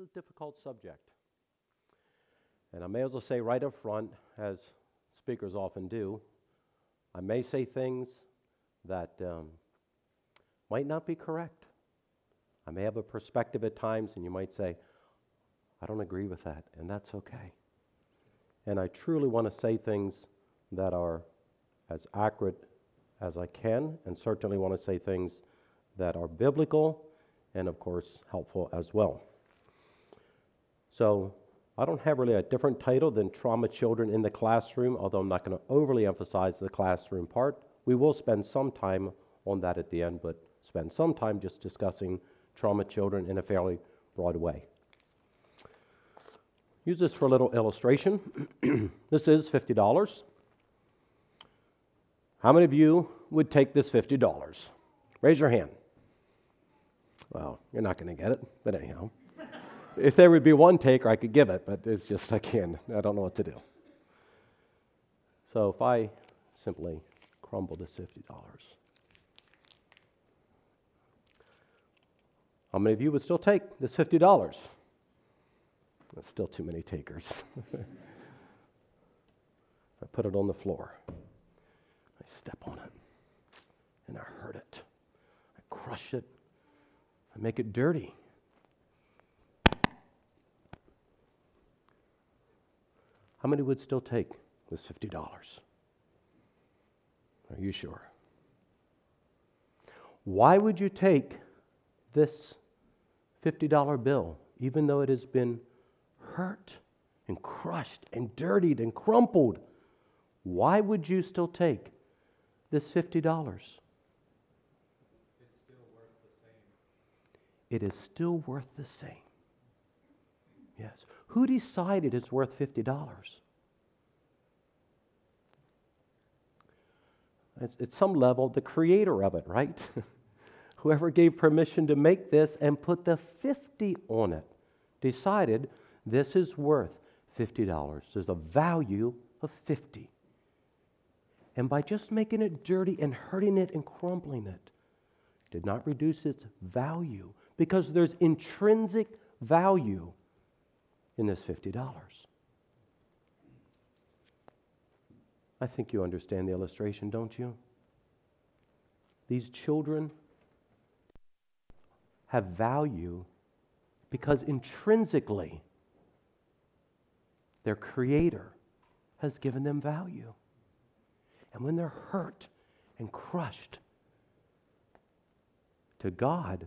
a difficult subject. And I may as well say right up front, as speakers often do, I may say things that um, might not be correct. I may have a perspective at times, and you might say, I don't agree with that, and that's okay. And I truly want to say things that are as accurate as I can, and certainly want to say things that are biblical and, of course, helpful as well. So, I don't have really a different title than Trauma Children in the Classroom, although I'm not going to overly emphasize the classroom part. We will spend some time on that at the end, but spend some time just discussing trauma children in a fairly broad way. Use this for a little illustration. this is $50. How many of you would take this $50? Raise your hand. Well, you're not going to get it, but anyhow. If there would be one taker, I could give it, but it's just I can't. I don't know what to do. So if I simply crumble this $50, how many of you would still take this $50? That's still too many takers. I put it on the floor. I step on it and I hurt it. I crush it. I make it dirty. How many would still take this $50? Are you sure? Why would you take this $50 bill, even though it has been hurt and crushed and dirtied and crumpled? Why would you still take this $50? It is still worth the same. Yes. Who decided it's worth $50? It's, at some level, the creator of it, right? Whoever gave permission to make this and put the 50 on it decided this is worth $50. There's a value of 50. And by just making it dirty and hurting it and crumpling it, did not reduce its value because there's intrinsic value in this $50. I think you understand the illustration, don't you? These children have value because intrinsically their Creator has given them value. And when they're hurt and crushed, to God,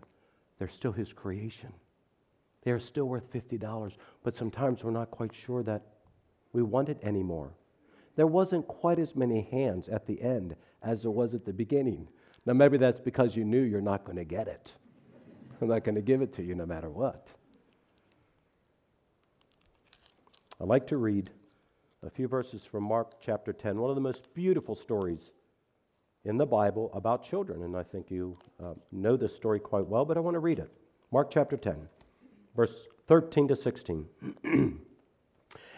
they're still His creation. They are still worth $50, but sometimes we're not quite sure that we want it anymore. There wasn't quite as many hands at the end as there was at the beginning. Now, maybe that's because you knew you're not going to get it. I'm not going to give it to you no matter what. I'd like to read a few verses from Mark chapter 10, one of the most beautiful stories in the Bible about children. And I think you uh, know this story quite well, but I want to read it. Mark chapter 10, verse 13 to 16.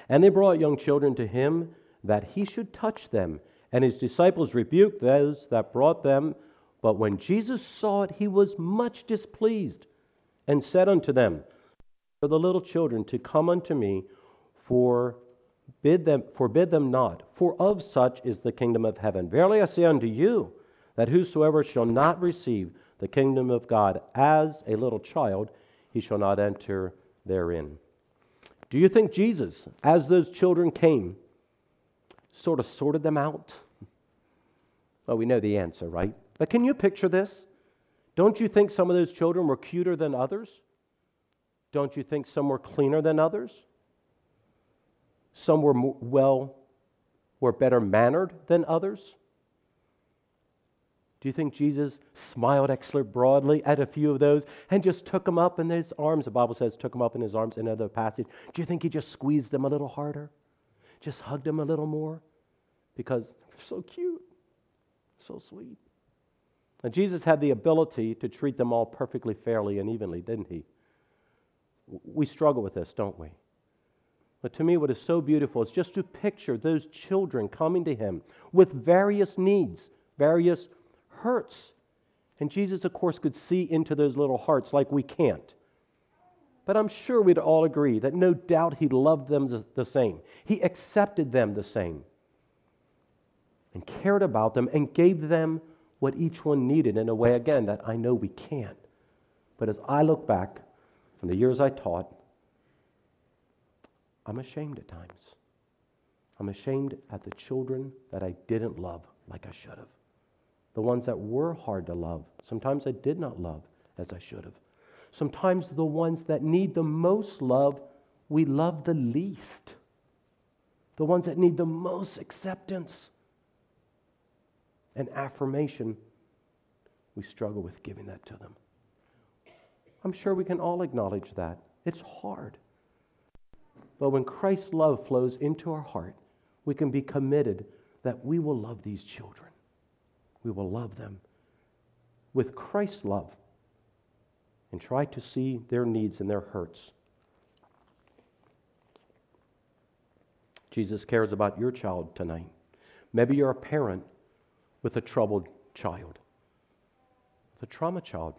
and they brought young children to him that he should touch them. And his disciples rebuked those that brought them. But when Jesus saw it, he was much displeased and said unto them, For the little children to come unto me, for bid them, forbid them not, for of such is the kingdom of heaven. Verily I say unto you, that whosoever shall not receive the kingdom of God as a little child, he shall not enter therein. Do you think Jesus, as those children came, sort of sorted them out? Well, we know the answer, right? But can you picture this? Don't you think some of those children were cuter than others? Don't you think some were cleaner than others? Some were well, were better mannered than others? Do you think Jesus smiled extra broadly at a few of those and just took them up in his arms? The Bible says took them up in his arms in another passage. Do you think he just squeezed them a little harder? Just hugged them a little more? Because they're so cute, so sweet. And Jesus had the ability to treat them all perfectly fairly and evenly, didn't he? We struggle with this, don't we? But to me, what is so beautiful is just to picture those children coming to him with various needs, various hurts. And Jesus, of course, could see into those little hearts like we can't. but I'm sure we'd all agree that no doubt he loved them the same. He accepted them the same and cared about them and gave them what each one needed in a way, again, that I know we can't. But as I look back from the years I taught, I'm ashamed at times. I'm ashamed at the children that I didn't love like I should have. The ones that were hard to love. Sometimes I did not love as I should have. Sometimes the ones that need the most love, we love the least. The ones that need the most acceptance and affirmation, we struggle with giving that to them. I'm sure we can all acknowledge that. It's hard. But when Christ's love flows into our heart, we can be committed that we will love these children. We will love them with Christ's love and try to see their needs and their hurts. Jesus cares about your child tonight. Maybe you're a parent with a troubled child, with a trauma child.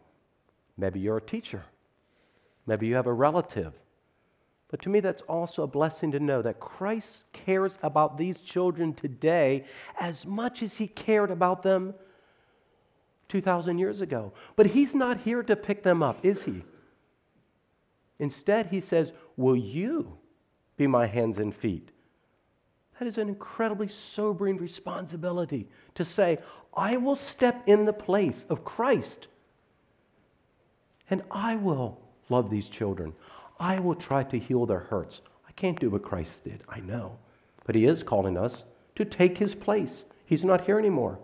Maybe you're a teacher. Maybe you have a relative but to me, that's also a blessing to know that Christ cares about these children today as much as he cared about them 2,000 years ago. But he's not here to pick them up, is he? Instead, he says, Will you be my hands and feet? That is an incredibly sobering responsibility to say, I will step in the place of Christ and I will love these children. I will try to heal their hurts. I can't do what Christ did, I know. But He is calling us to take His place. He's not here anymore.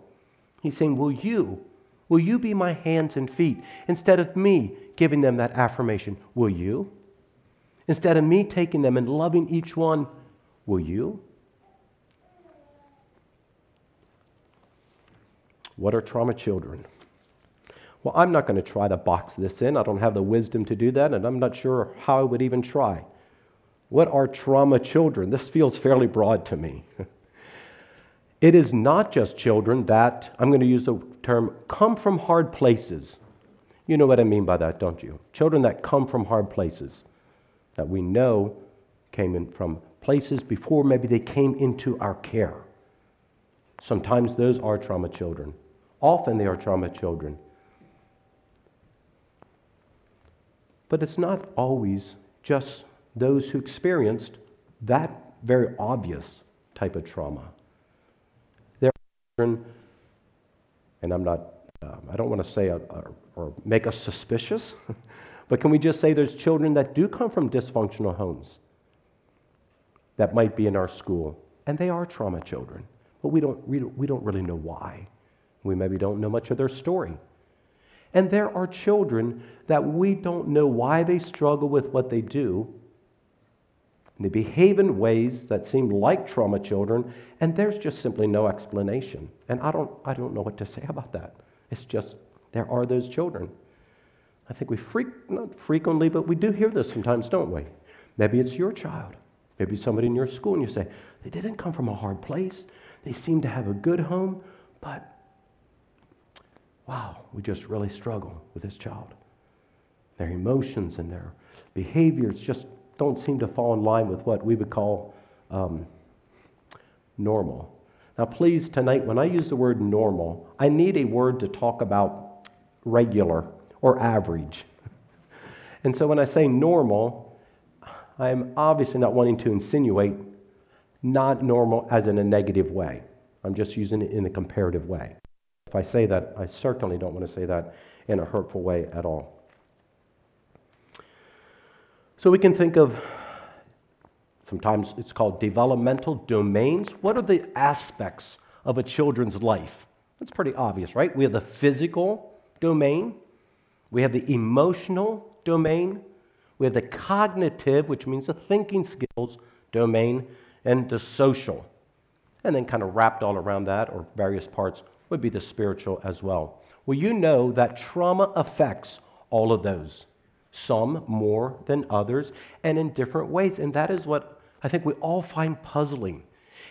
He's saying, Will you? Will you be my hands and feet? Instead of me giving them that affirmation, will you? Instead of me taking them and loving each one, will you? What are trauma children? Well, I'm not going to try to box this in. I don't have the wisdom to do that, and I'm not sure how I would even try. What are trauma children? This feels fairly broad to me. it is not just children that, I'm going to use the term, come from hard places. You know what I mean by that, don't you? Children that come from hard places, that we know came in from places before maybe they came into our care. Sometimes those are trauma children. Often they are trauma children. But it's not always just those who experienced that very obvious type of trauma. There are children, and I'm not, uh, I don't want to say a, a, or make us suspicious, but can we just say there's children that do come from dysfunctional homes that might be in our school, and they are trauma children, but we don't, we don't really know why. We maybe don't know much of their story. And there are children that we don't know why they struggle with what they do. They behave in ways that seem like trauma children, and there's just simply no explanation. And I don't, I don't know what to say about that. It's just, there are those children. I think we freak, not frequently, but we do hear this sometimes, don't we? Maybe it's your child. Maybe somebody in your school, and you say, they didn't come from a hard place. They seem to have a good home, but wow, we just really struggle with this child. Their emotions and their behaviors just don't seem to fall in line with what we would call um, normal. Now, please, tonight, when I use the word normal, I need a word to talk about regular or average. And so when I say normal, I'm obviously not wanting to insinuate not normal as in a negative way. I'm just using it in a comparative way. If I say that, I certainly don't want to say that in a hurtful way at all. So we can think of sometimes it's called developmental domains. What are the aspects of a children's life? That's pretty obvious, right? We have the physical domain, we have the emotional domain, we have the cognitive, which means the thinking skills domain, and the social. And then, kind of wrapped all around that, or various parts, would be the spiritual as well. Well, you know that trauma affects all of those, some more than others, and in different ways. And that is what I think we all find puzzling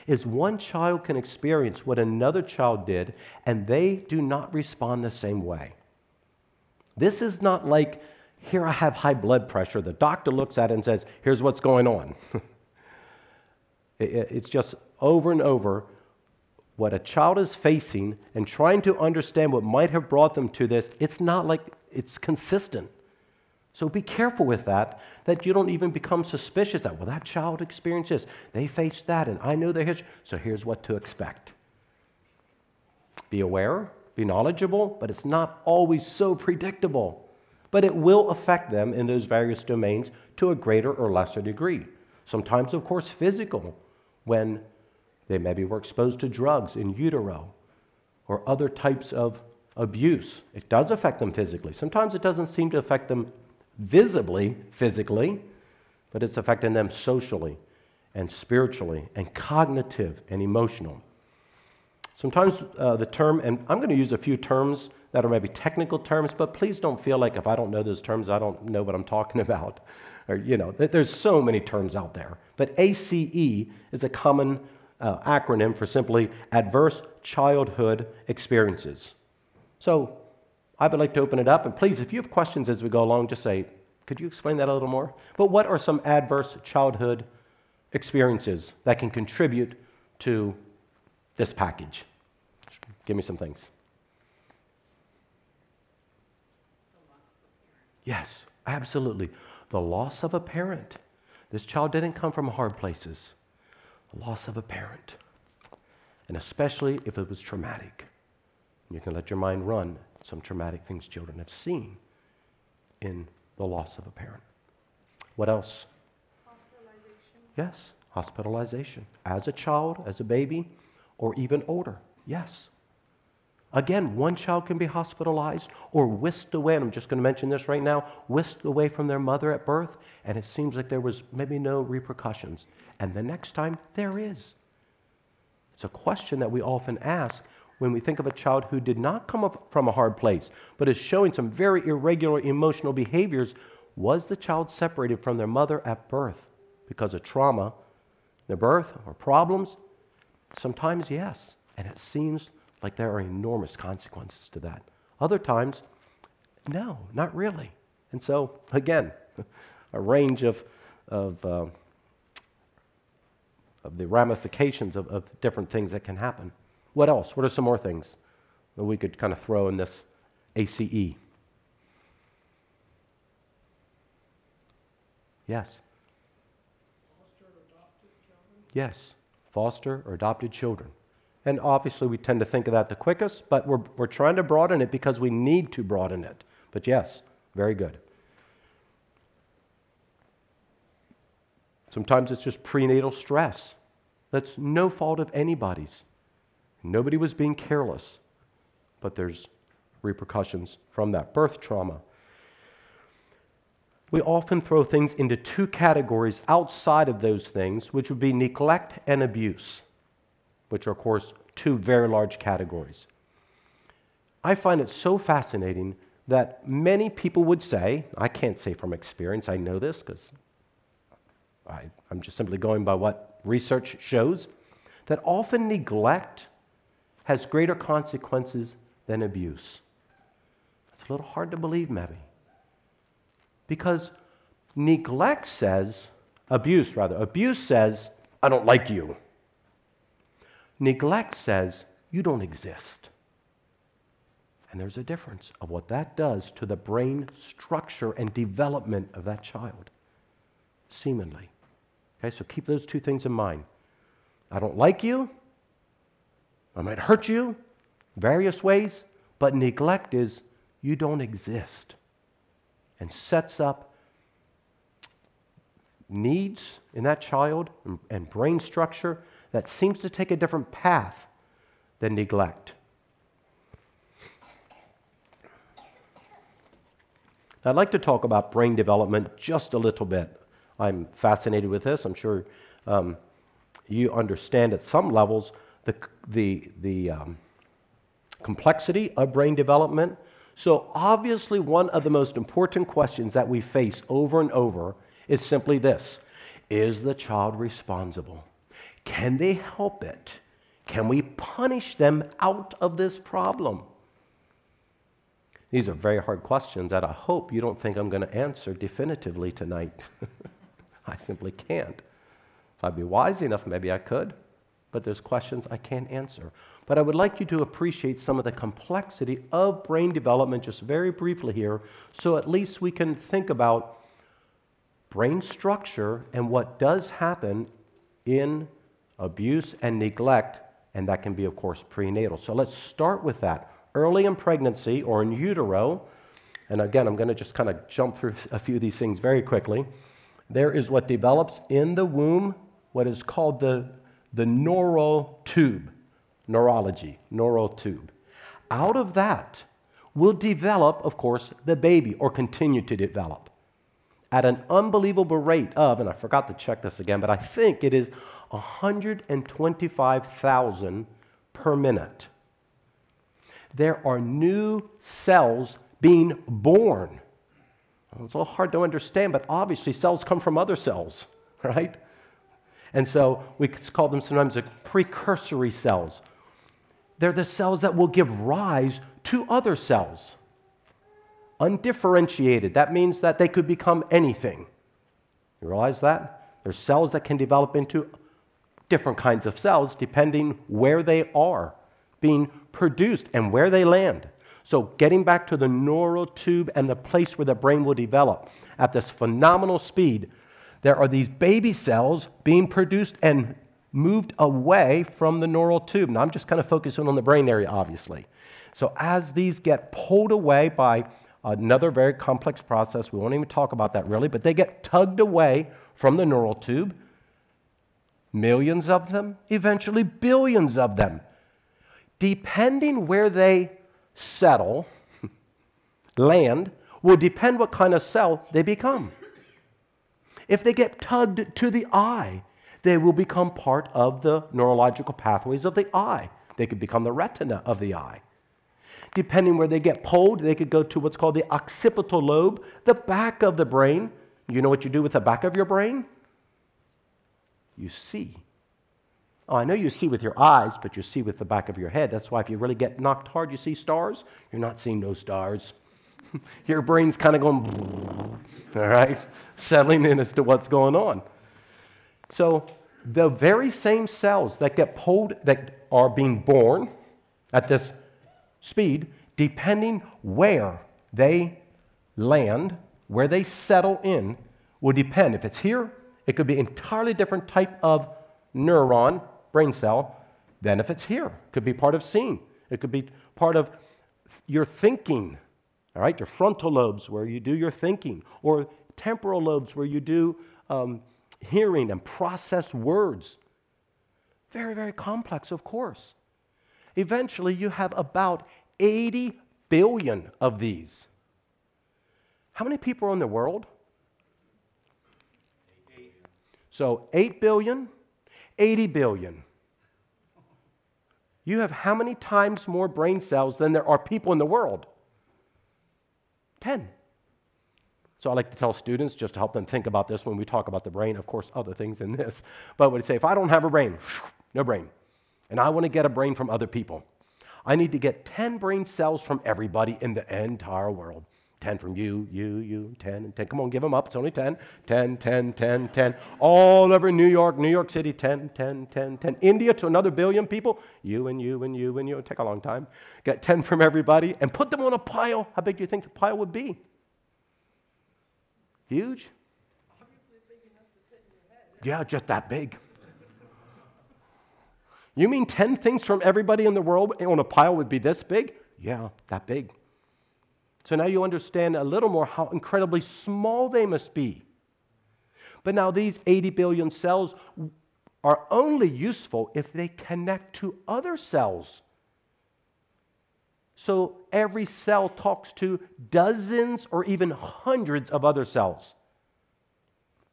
is one child can experience what another child did and they do not respond the same way. This is not like Here I have high blood pressure. The doctor looks at it and says, Here's what's going on. it's just over and over what a child is facing and trying to understand what might have brought them to this. It's not like it's consistent. So be careful with that, that you don't even become suspicious that, well, that child experienced this. They faced that, and I know their history. So here's what to expect be aware, be knowledgeable, but it's not always so predictable. But it will affect them in those various domains to a greater or lesser degree. Sometimes, of course, physical, when they maybe were exposed to drugs in utero or other types of abuse. It does affect them physically. Sometimes it doesn't seem to affect them visibly, physically, but it's affecting them socially and spiritually and cognitive and emotional. Sometimes uh, the term, and I'm going to use a few terms that are maybe technical terms, but please don't feel like if I don't know those terms, I don't know what I'm talking about. Or, you know, there's so many terms out there. But ACE is a common uh, acronym for simply Adverse Childhood Experiences. So I would like to open it up, and please, if you have questions as we go along, just say, could you explain that a little more? But what are some adverse childhood experiences that can contribute to this package? Give me some things. Yes, absolutely. The loss of a parent. This child didn't come from hard places. The loss of a parent. And especially if it was traumatic. You can let your mind run some traumatic things children have seen in the loss of a parent. What else? Hospitalization. Yes, hospitalization. As a child, as a baby, or even older. Yes. Again, one child can be hospitalized or whisked away, and I'm just going to mention this right now whisked away from their mother at birth, and it seems like there was maybe no repercussions. And the next time, there is. It's a question that we often ask when we think of a child who did not come from a hard place, but is showing some very irregular emotional behaviors. Was the child separated from their mother at birth because of trauma, their birth, or problems? Sometimes, yes. And it seems like there are enormous consequences to that. Other times, no, not really. And so, again, a range of, of, uh, of the ramifications of, of different things that can happen. What else? What are some more things that we could kind of throw in this ACE? Yes. Yes, foster or adopted children. And obviously, we tend to think of that the quickest, but we're, we're trying to broaden it because we need to broaden it. But yes, very good. Sometimes it's just prenatal stress. That's no fault of anybody's. Nobody was being careless, but there's repercussions from that birth trauma. We often throw things into two categories outside of those things, which would be neglect and abuse which are, of course, two very large categories. I find it so fascinating that many people would say, I can't say from experience, I know this because I'm just simply going by what research shows, that often neglect has greater consequences than abuse. It's a little hard to believe, maybe. Because neglect says, abuse rather, abuse says, I don't like you. Neglect says, you don't exist. And there's a difference of what that does to the brain structure and development of that child, seemingly. Okay, so keep those two things in mind. I don't like you. I might hurt you various ways, but neglect is you don't exist and sets up needs in that child and, and brain structure that seems to take a different path than neglect. I'd like to talk about brain development just a little bit. I'm fascinated with this. I'm sure um, you understand at some levels the, the, the um, complexity of brain development. So, obviously, one of the most important questions that we face over and over is simply this Is the child responsible? Can they help it? Can we punish them out of this problem? These are very hard questions that I hope you don't think I'm going to answer definitively tonight. I simply can't. If I'd be wise enough, maybe I could, but there's questions I can't answer. But I would like you to appreciate some of the complexity of brain development just very briefly here, so at least we can think about brain structure and what does happen in abuse and neglect, and that can be, of course, prenatal. So let's start with that. Early in pregnancy or in utero, and again, I'm going to just kind of jump through a few of these things very quickly. There is what develops in the womb, what is called the, the neural tube, neurology, neural tube. Out of that will develop, of course, the baby or continue to develop at an unbelievable rate of, and I forgot to check this again, but I think it is 125,000 per minute. There are new cells being born. It's a little hard to understand, but obviously cells come from other cells, right? And so we call them sometimes the precursory cells. They're the cells that will give rise to other cells. Undifferentiated, that means that they could become anything. You realize that? There's cells that can develop into different kinds of cells depending where they are being produced and where they land. So, getting back to the neural tube and the place where the brain will develop at this phenomenal speed, there are these baby cells being produced and moved away from the neural tube. Now, I'm just kind of focusing on the brain area, obviously. So, as these get pulled away by another very complex process, we won't even talk about that really, but they get tugged away from the neural tube. Millions of them, eventually billions of them. Depending where they settle, land, will depend what kind of cell they become. If they get tugged to the eye, they will become part of the neurological pathways of the eye. They could become the retina of the eye. Depending where they get pulled, they could go to what's called the occipital lobe, the back of the brain. You know what you do with the back of your brain? You see. Oh, I know you see with your eyes, but you see with the back of your head. That's why if you really get knocked hard, you see stars. You're not seeing no stars. your brain's kind of going, all right, settling in as to what's going on. So the very same cells that get pulled, that are being born at this speed, depending where they land, where they settle in, will depend. If it's here, it could be entirely different type of neuron brain cell than if it's here. It could be part of seeing. It could be part of your thinking, all right? Your frontal lobes where you do your thinking, or temporal lobes where you do um, hearing and process words. Very, very complex, of course. Eventually, you have about 80 billion of these. How many people are in the world? So 8 billion 80 billion. You have how many times more brain cells than there are people in the world? 10. So I like to tell students, just to help them think about this when we talk about the brain, of course, other things in this, but would say if I don't have a brain, no brain, and I want to get a brain from other people, I need to get 10 brain cells from everybody in the entire world. 10 from you, you, you, 10, and 10. Come on, give them up. It's only 10. 10, 10, 10, 10. All over New York, New York City, 10, 10, 10, 10. India to another billion people. You and you and you and you. It'll take a long time. Get 10 from everybody and put them on a pile. How big do you think the pile would be? Huge? Yeah, just that big. You mean 10 things from everybody in the world on a pile would be this big? Yeah, that big. So now you understand a little more how incredibly small they must be. But now these 80 billion cells are only useful if they connect to other cells. So every cell talks to dozens or even hundreds of other cells.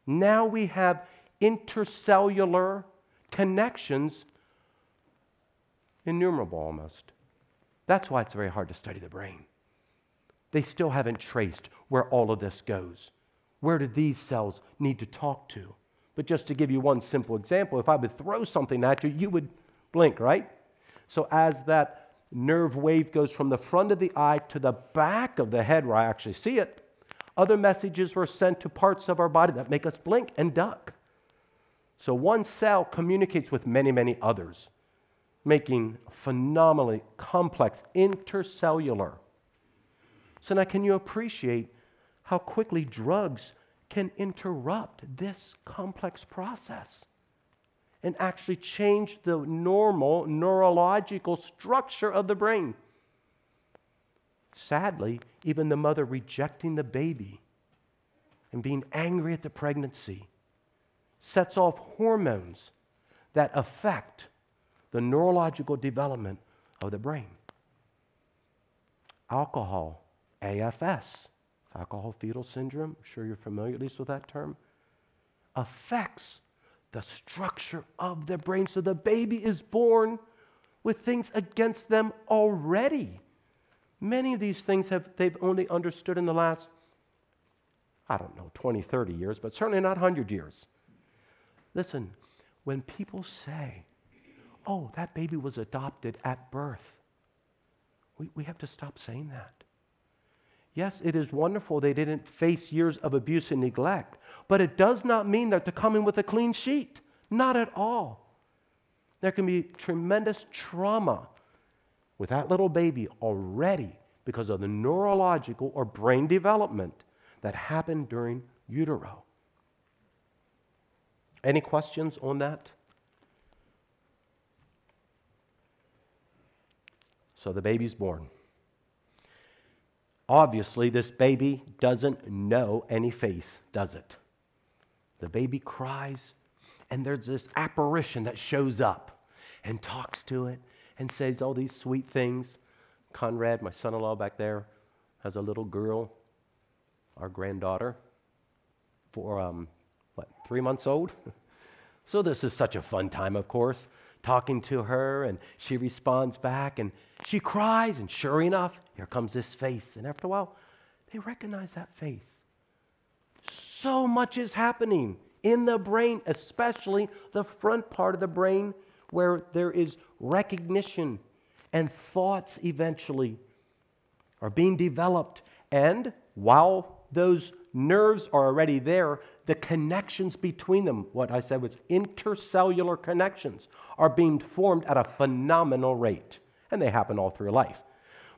Now we have intercellular connections, innumerable almost. That's why it's very hard to study the brain. They still haven't traced where all of this goes. Where do these cells need to talk to? But just to give you one simple example, if I would throw something at you, you would blink, right? So as that nerve wave goes from the front of the eye to the back of the head where I actually see it. Other messages were sent to parts of our body that make us blink and duck. So one cell communicates with many, many others, making phenomenally complex intercellular. So now, can you appreciate how quickly drugs can interrupt this complex process and actually change the normal neurological structure of the brain? Sadly, even the mother rejecting the baby and being angry at the pregnancy sets off hormones that affect the neurological development of the brain. Alcohol, AFS, alcohol fetal syndrome, I'm sure you're familiar at least with that term, affects the structure of the brain. So the baby is born with things against them already. Many of these things have they've only understood in the last, I don't know, 20, 30 years, but certainly not 100 years. Listen, when people say, oh, that baby was adopted at birth, we, we have to stop saying that. Yes, it is wonderful they didn't face years of abuse and neglect, but it does not mean that they're coming with a clean sheet. Not at all. There can be tremendous trauma with that little baby already because of the neurological or brain development that happened during utero. Any questions on that? So the baby's born. Obviously, this baby doesn't know any face, does it? The baby cries, and there's this apparition that shows up and talks to it and says all these sweet things. Conrad, my son in law back there, has a little girl, our granddaughter, for um, what, three months old? so this is such a fun time, of course, talking to her, and she responds back, and she cries, and sure enough, here comes this face. And after a while, they recognize that face. So much is happening in the brain, especially the front part of the brain where there is recognition and thoughts eventually are being developed. And while those nerves are already there, the connections between them, what I said was intercellular connections, are being formed at a phenomenal rate. And they happen all through life.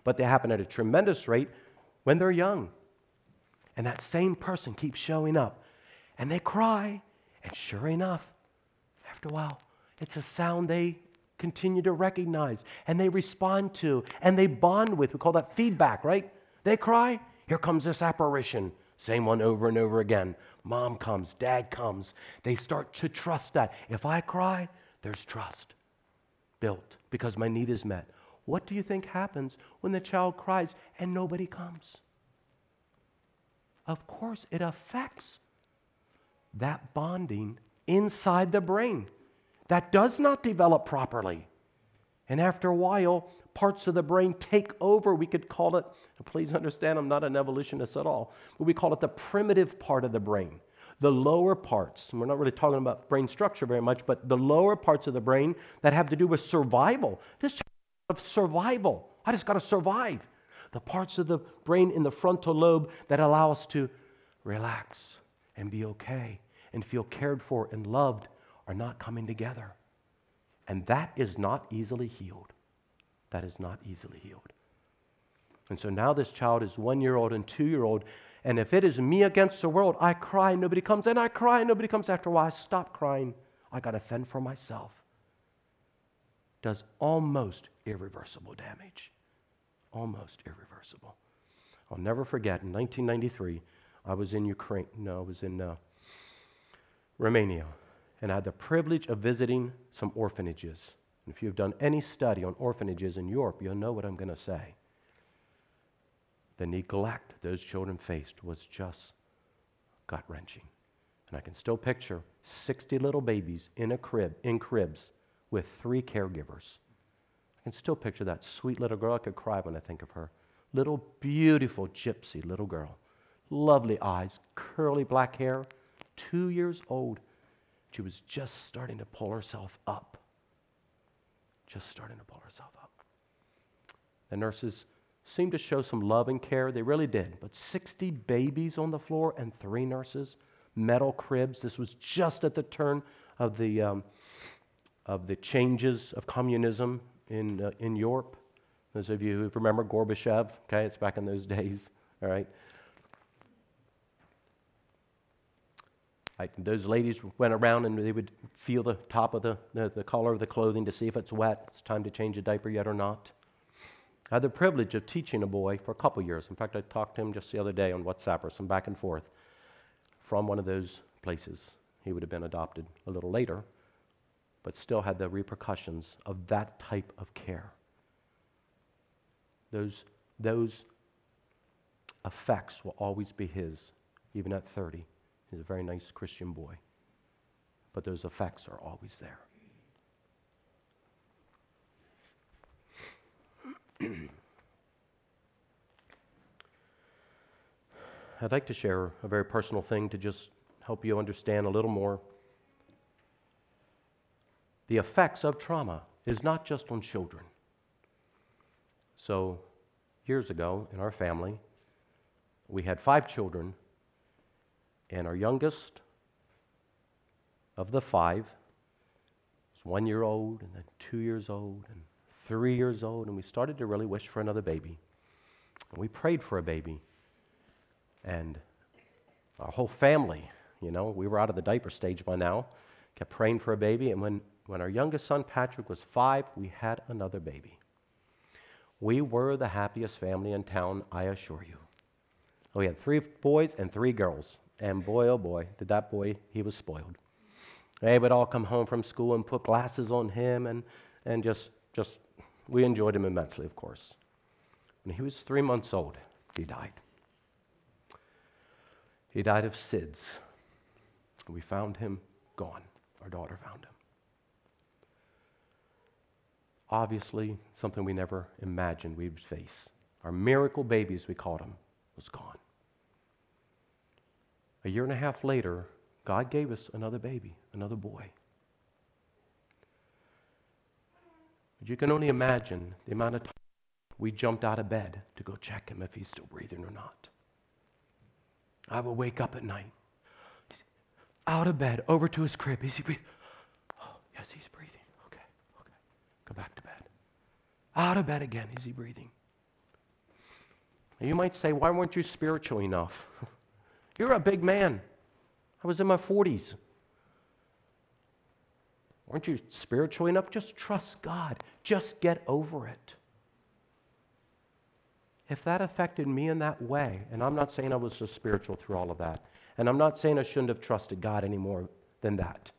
But they happen at a tremendous rate when they're young. And that same person keeps showing up. And they cry. And sure enough, after a while, it's a sound they continue to recognize and they respond to and they bond with. We call that feedback, right? They cry, here comes this apparition. Same one over and over again. Mom comes, dad comes. They start to trust that. If I cry, there's trust built because my need is met. What do you think happens when the child cries and nobody comes? Of course, it affects that bonding inside the brain that does not develop properly. And after a while, parts of the brain take over. We could call it, please understand, I'm not an evolutionist at all, but we call it the primitive part of the brain. The lower parts, and we're not really talking about brain structure very much, but the lower parts of the brain that have to do with survival. This of survival. I just got to survive. The parts of the brain in the frontal lobe that allow us to relax and be okay and feel cared for and loved are not coming together. And that is not easily healed. That is not easily healed. And so now this child is one year old and two year old. And if it is me against the world, I cry, nobody comes, and I cry, nobody comes. After a while, I stop crying. I got to fend for myself. Does almost irreversible damage. Almost irreversible. I'll never forget in 1993, I was in Ukraine. No, I was in uh, Romania. And I had the privilege of visiting some orphanages. And if you've done any study on orphanages in Europe, you'll know what I'm going to say. The neglect those children faced was just gut wrenching. And I can still picture 60 little babies in a crib, in cribs, with three caregivers. I can still picture that sweet little girl. I could cry when I think of her. Little, beautiful gypsy little girl. Lovely eyes, curly black hair, two years old. She was just starting to pull herself up. Just starting to pull herself up. The nurses seemed to show some love and care. They really did. But 60 babies on the floor and three nurses, metal cribs. This was just at the turn of the, um, of the changes of communism in, uh, in Europe. Those of you who remember Gorbachev, okay, it's back in those days, all right? Those ladies went around and they would feel the top of the, the, the collar of the clothing to see if it's wet, it's time to change a diaper yet or not. I had the privilege of teaching a boy for a couple years. In fact, I talked to him just the other day on WhatsApp or some back and forth from one of those places. He would have been adopted a little later, but still had the repercussions of that type of care. Those, those effects will always be his, even at 30. He's a very nice Christian boy, but those effects are always there. I'd like to share a very personal thing to just help you understand a little more. The effects of trauma is not just on children. So, years ago in our family, we had five children, and our youngest of the five was one year old, and then two years old, and three years old, and we started to really wish for another baby. And we prayed for a baby. And our whole family, you know, we were out of the diaper stage by now, kept praying for a baby. And when, when our youngest son, Patrick, was five, we had another baby. We were the happiest family in town, I assure you. We had three boys and three girls. And boy, oh boy, did that boy, he was spoiled. They would all come home from school and put glasses on him and, and just, just, we enjoyed him immensely, of course. When he was three months old, he died. He died of SIDS. We found him gone. Our daughter found him. Obviously, something we never imagined we'd face. Our miracle baby, as we called him, was gone. A year and a half later, God gave us another baby, another boy. But you can only imagine the amount of time we jumped out of bed to go check him if he's still breathing or not. I would wake up at night, out of bed, over to his crib. Is he breathing? Oh, yes, he's breathing. Okay, okay. Go back to bed. Out of bed again. Is he breathing? you might say, why weren't you spiritual enough? You're a big man. I was in my 40s. Weren't you spiritual enough? Just trust God. Just get over it if that affected me in that way, and I'm not saying I was so spiritual through all of that, and I'm not saying I shouldn't have trusted God any more than that.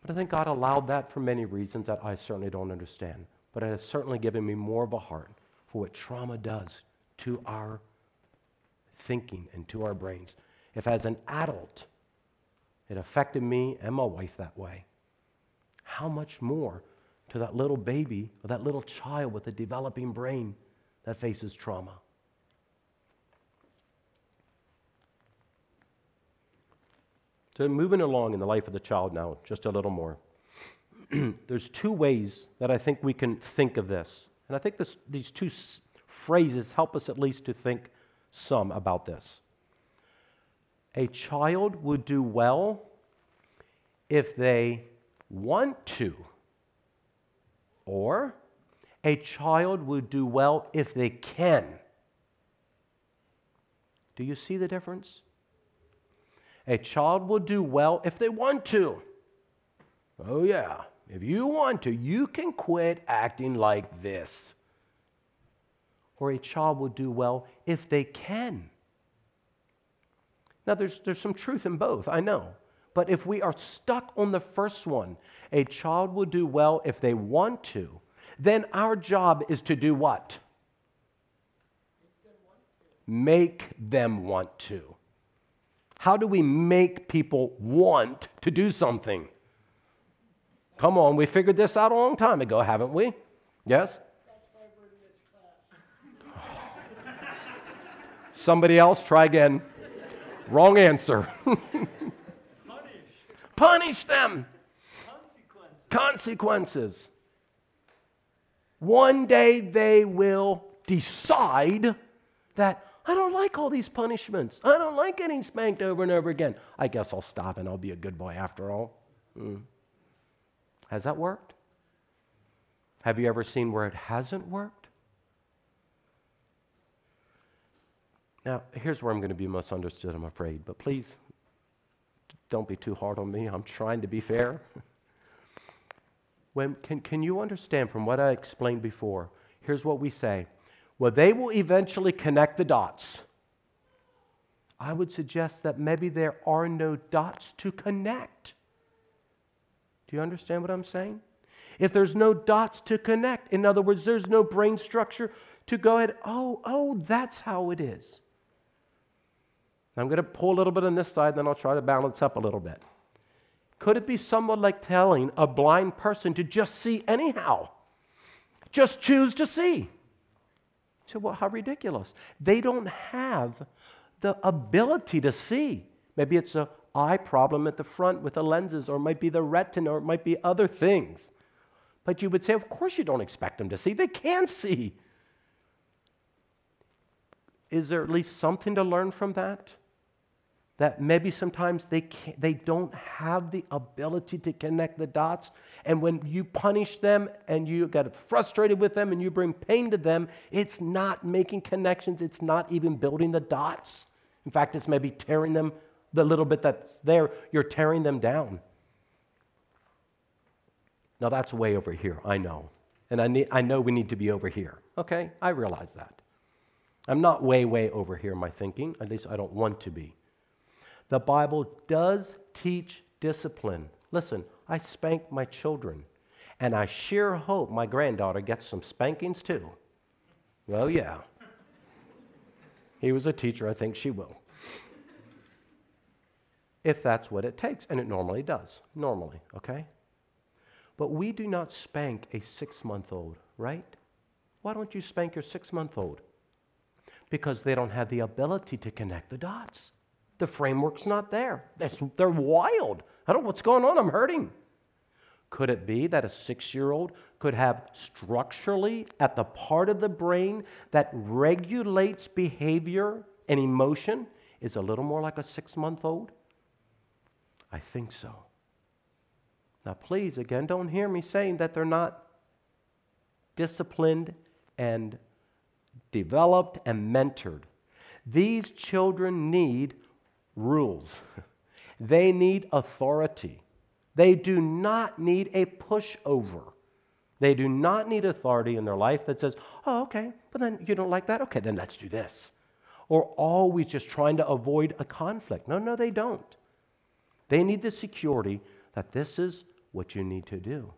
But I think God allowed that for many reasons that I certainly don't understand. But it has certainly given me more of a heart for what trauma does to our thinking and to our brains. If as an adult it affected me and my wife that way, how much more to that little baby or that little child with a developing brain that faces trauma. So, moving along in the life of the child now, just a little more. There's two ways that I think we can think of this. And I think this, these two phrases help us at least to think some about this. A child would do well if they want to, or a child would do well if they can. Do you see the difference? A child will do well if they want to. Oh, yeah. If you want to, you can quit acting like this. Or a child will do well if they can. Now, there's, there's some truth in both, I know. But if we are stuck on the first one, a child will do well if they want to, then our job is to do what? Make them want to. How do we make people want to do something? Come on, we figured this out a long time ago, haven't we? Yes? Somebody else, try again. Wrong answer. Punish. Punish them. Consequences. Consequences. One day they will decide that I don't like all these punishments. I don't like getting spanked over and over again. I guess I'll stop and I'll be a good boy after all. Mm. Has that worked? Have you ever seen where it hasn't worked? Now, here's where I'm going to be misunderstood, I'm afraid, but please don't be too hard on me. I'm trying to be fair. When, can, can you understand from what I explained before? Here's what we say well, they will eventually connect the dots. I would suggest that maybe there are no dots to connect. Do you understand what I'm saying? If there's no dots to connect, in other words, there's no brain structure to go ahead, oh, oh, that's how it is. I'm going to pull a little bit on this side, then I'll try to balance up a little bit. Could it be somewhat like telling a blind person to just see anyhow? Just choose to see. So, well, how ridiculous. They don't have the ability to see. Maybe it's a eye problem at the front with the lenses, or it might be the retina, or it might be other things. But you would say, of course, you don't expect them to see. They can see. Is there at least something to learn from that? That maybe sometimes they, they don't have the ability to connect the dots. And when you punish them and you get frustrated with them and you bring pain to them, it's not making connections, it's not even building the dots. In fact, it's maybe tearing them, the little bit that's there, you're tearing them down. Now, that's way over here, I know. And I, need, I know we need to be over here. Okay? I realize that. I'm not way, way over here in my thinking. At least I don't want to be. The Bible does teach discipline. Listen, I spank my children, and I sure hope my granddaughter gets some spankings too. Well, yeah. He was a teacher, I think she will. If that's what it takes, and it normally does, normally, okay? But we do not spank a six month old, right? Why don't you spank your six month old? Because they don't have the ability to connect the dots. The framework's not there. they're wild. I don't know what's going on. I'm hurting. Could it be that a six year old could have structurally at the part of the brain that regulates behavior and emotion is a little more like a six month old? I think so. Now, please, again, don't hear me saying that they're not disciplined and developed and mentored. These children need rules. They need authority. They do not need a pushover. They do not need authority in their life that says, oh, okay, but then you don't like that? Okay, then let's do this. Or always just trying to avoid a conflict. No, no, they don't. They need the security that this is what you need to do.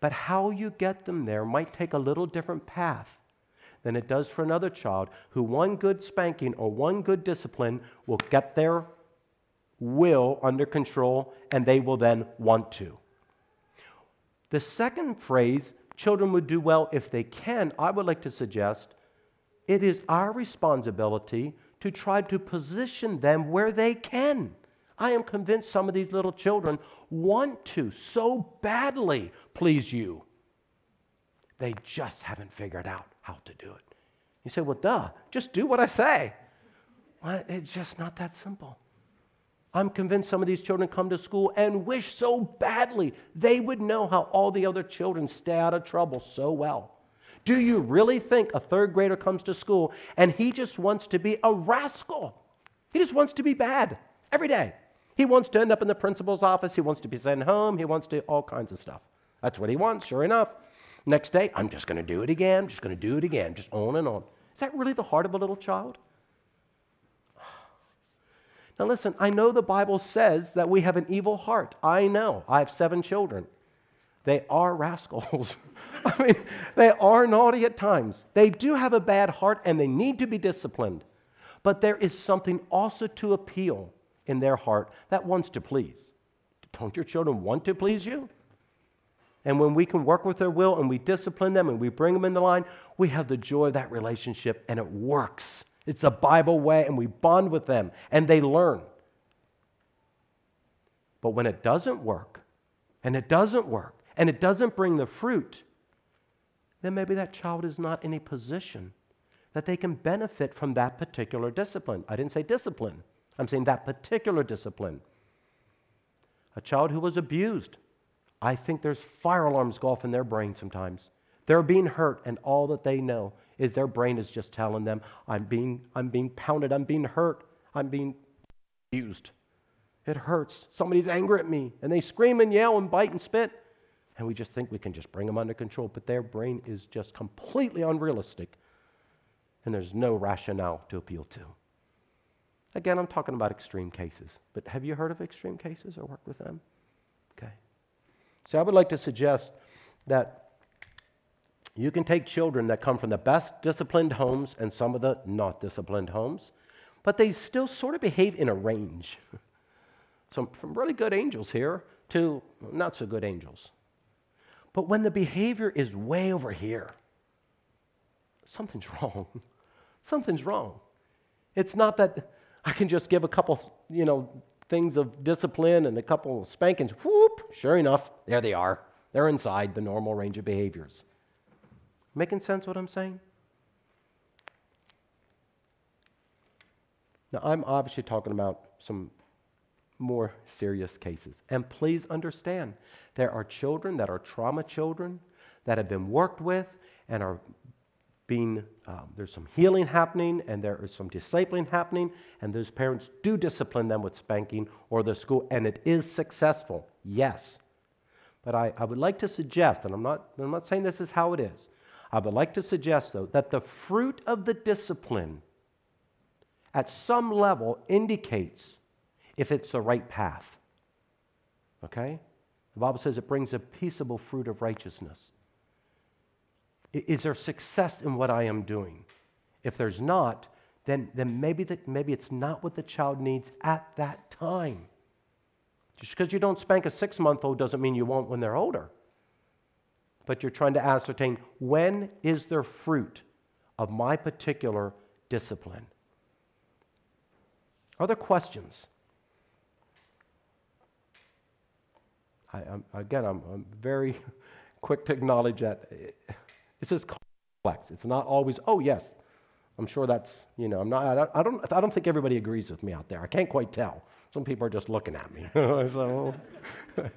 But how you get them there might take a little different path than it does for another child who one good spanking or one good discipline will get their will under control and they will then want to. The second phrase, children would do well if they can, I would like to suggest it is our responsibility to try to position them where they can. I am convinced some of these little children want to so badly please you. They just haven't figured out how to do it. You say, well, duh, just do what I say. Well, it's just not that simple. I'm convinced some of these children come to school and wish so badly they would know how all the other children stay out of trouble so well. Do you really think a third grader comes to school and he just wants to be a rascal? He just wants to be bad every day. He wants to end up in the principal's office. He wants to be sent home. He wants to do all kinds of stuff. That's what he wants, sure enough. Next day, I'm just going to do it again, just going to do it again, just on and on. Is that really the heart of a little child? Now, listen, I know the Bible says that we have an evil heart. I know. I have seven children. They are rascals. I mean, they are naughty at times. They do have a bad heart and they need to be disciplined. But there is something also to appeal in their heart that wants to please. Don't your children want to please you? And when we can work with their will and we discipline them and we bring them in the line, we have the joy of that relationship and it works. It's the Bible way and we bond with them and they learn. But when it doesn't work, and it doesn't work, and it doesn't bring the fruit, then maybe that child is not in a position that they can benefit from that particular discipline. I didn't say discipline, I'm saying that particular discipline. A child who was abused, I think there's fire alarms go off in their brain sometimes. They're being hurt, and all that they know is their brain is just telling them, I'm being, I'm being pounded, I'm being hurt, I'm being abused. It hurts. Somebody's angry at me, and they scream and yell and bite and spit. And we just think we can just bring them under control, but their brain is just completely unrealistic, and there's no rationale to appeal to. Again, I'm talking about extreme cases, but have you heard of extreme cases or worked with them? So I would like to suggest that you can take children that come from the best disciplined homes and some of the not disciplined homes, but they still sort of behave in a range. So, from really good angels here to not so good angels. But when the behavior is way over here, something's wrong. something's wrong. It's not that I can just give a couple, you know, things of discipline and a couple of spankings. Whoop, sure enough, there they are. They're inside the normal range of behaviors. Making sense what I'm saying? Now, I'm obviously talking about some more serious cases. And please understand, there are children that are trauma children that have been worked with and are being, um, there's some healing happening and there is some discipling happening, and those parents do discipline them with spanking or the school, and it is successful, yes. But I, I would like to suggest, and I'm not, I'm not saying this is how it is, I would like to suggest, though, that the fruit of the discipline at some level indicates if it's the right path. Okay? The Bible says it brings a peaceable fruit of righteousness. Is there success in what I am doing? If there's not, then, then maybe, that, maybe it's not what the child needs at that time. Just because you don't spank a six month old doesn't mean you won't when they're older. But you're trying to ascertain when is there fruit of my particular discipline? Are there questions? I, I'm, again, I'm, I'm, very quick to acknowledge that eh, this is complex. It's not always, oh, yes, I'm sure that's, you know, I'm not, I don't, I don't think everybody agrees with me out there. I can't quite tell. Some people are just looking at me. so, oh.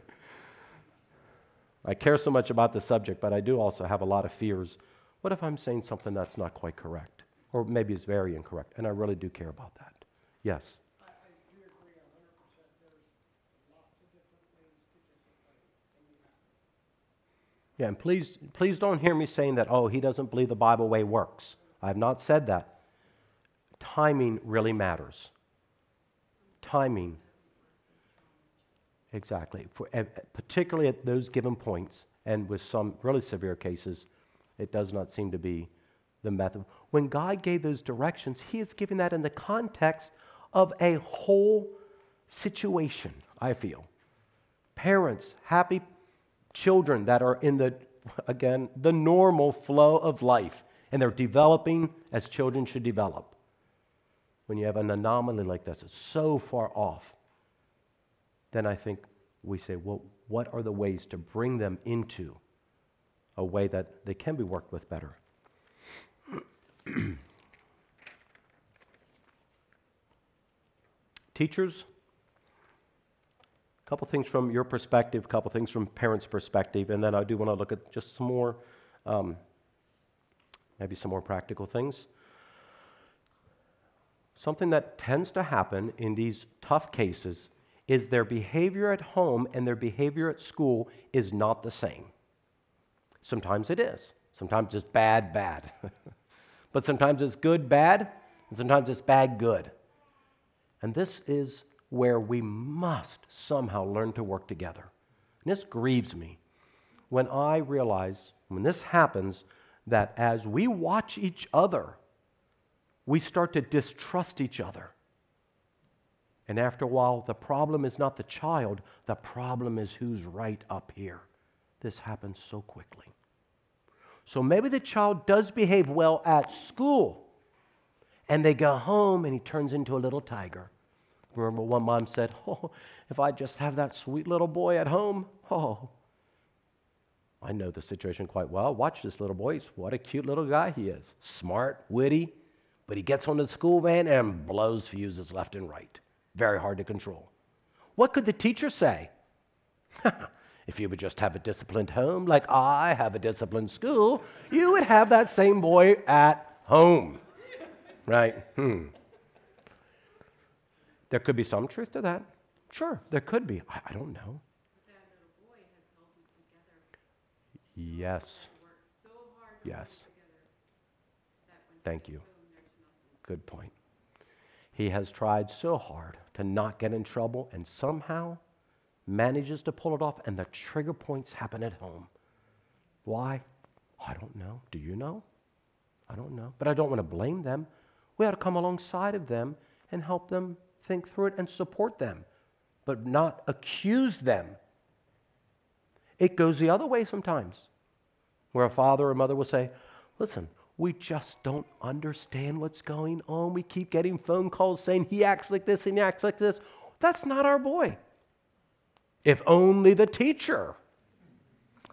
I care so much about the subject, but I do also have a lot of fears. What if I'm saying something that's not quite correct? Or maybe is very incorrect? And I really do care about that. Yes? Yeah, and please, please don't hear me saying that, oh, he doesn't believe the Bible way works. I have not said that. Timing really matters. Timing. Exactly. For, particularly at those given points, and with some really severe cases, it does not seem to be the method. When God gave those directions, He is giving that in the context of a whole situation, I feel. Parents, happy children that are in the, again, the normal flow of life, and they're developing as children should develop. When you have an anomaly like this, it's so far off, then I think we say, well, what are the ways to bring them into a way that they can be worked with better? Teachers, a couple things from your perspective, a couple things from parents' perspective, and then I do want to look at just some more, um, maybe some more practical things. Something that tends to happen in these tough cases is their behavior at home and their behavior at school is not the same. Sometimes it is. Sometimes it's bad, bad. but sometimes it's good, bad, and sometimes it's bad, good. And this is where we must somehow learn to work together. And this grieves me when I realize, when this happens, that as we watch each other, we start to distrust each other. And after a while, the problem is not the child, the problem is who's right up here. This happens so quickly. So maybe the child does behave well at school, and they go home and he turns into a little tiger. Remember, one mom said, Oh, if I just have that sweet little boy at home, oh. I know the situation quite well. Watch this little boy. What a cute little guy he is. Smart, witty, but he gets on the school van and blows fuses left and right. Very hard to control. What could the teacher say? if you would just have a disciplined home like I have a disciplined school, you would have that same boy at home. Right? Hmm. There could be some truth to that. Sure, there could be. I, I don't know. Yes. Yes. Thank you. Good point. He has tried so hard to not get in trouble and somehow manages to pull it off, and the trigger points happen at home. Why? I don't know. Do you know? I don't know. But I don't want to blame them. We ought to come alongside of them and help them think through it and support them, but not accuse them. It goes the other way sometimes, where a father or mother will say, Listen, we just don't understand what's going on. We keep getting phone calls saying he acts like this and he acts like this. That's not our boy. If only the teacher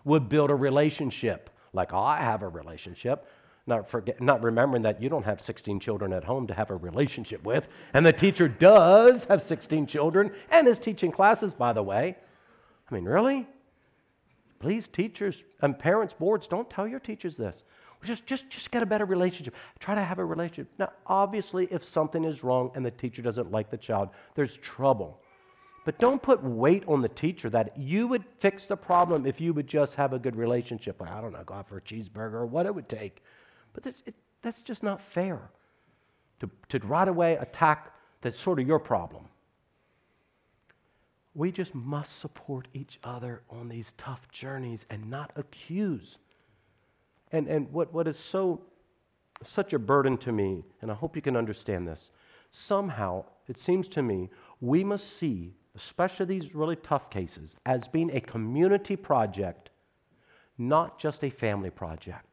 would build a relationship like I have a relationship, not, forget, not remembering that you don't have 16 children at home to have a relationship with, and the teacher does have 16 children and is teaching classes, by the way. I mean, really? Please, teachers and parents, boards, don't tell your teachers this. Just, just, just get a better relationship. Try to have a relationship. Now, obviously, if something is wrong and the teacher doesn't like the child, there's trouble. But don't put weight on the teacher that you would fix the problem if you would just have a good relationship. I don't know, go out for a cheeseburger or what it would take. But it, that's just not fair to, to right away attack that's sort of your problem. We just must support each other on these tough journeys and not accuse. And, and what, what is so such a burden to me, and I hope you can understand this, somehow it seems to me we must see, especially these really tough cases, as being a community project, not just a family project.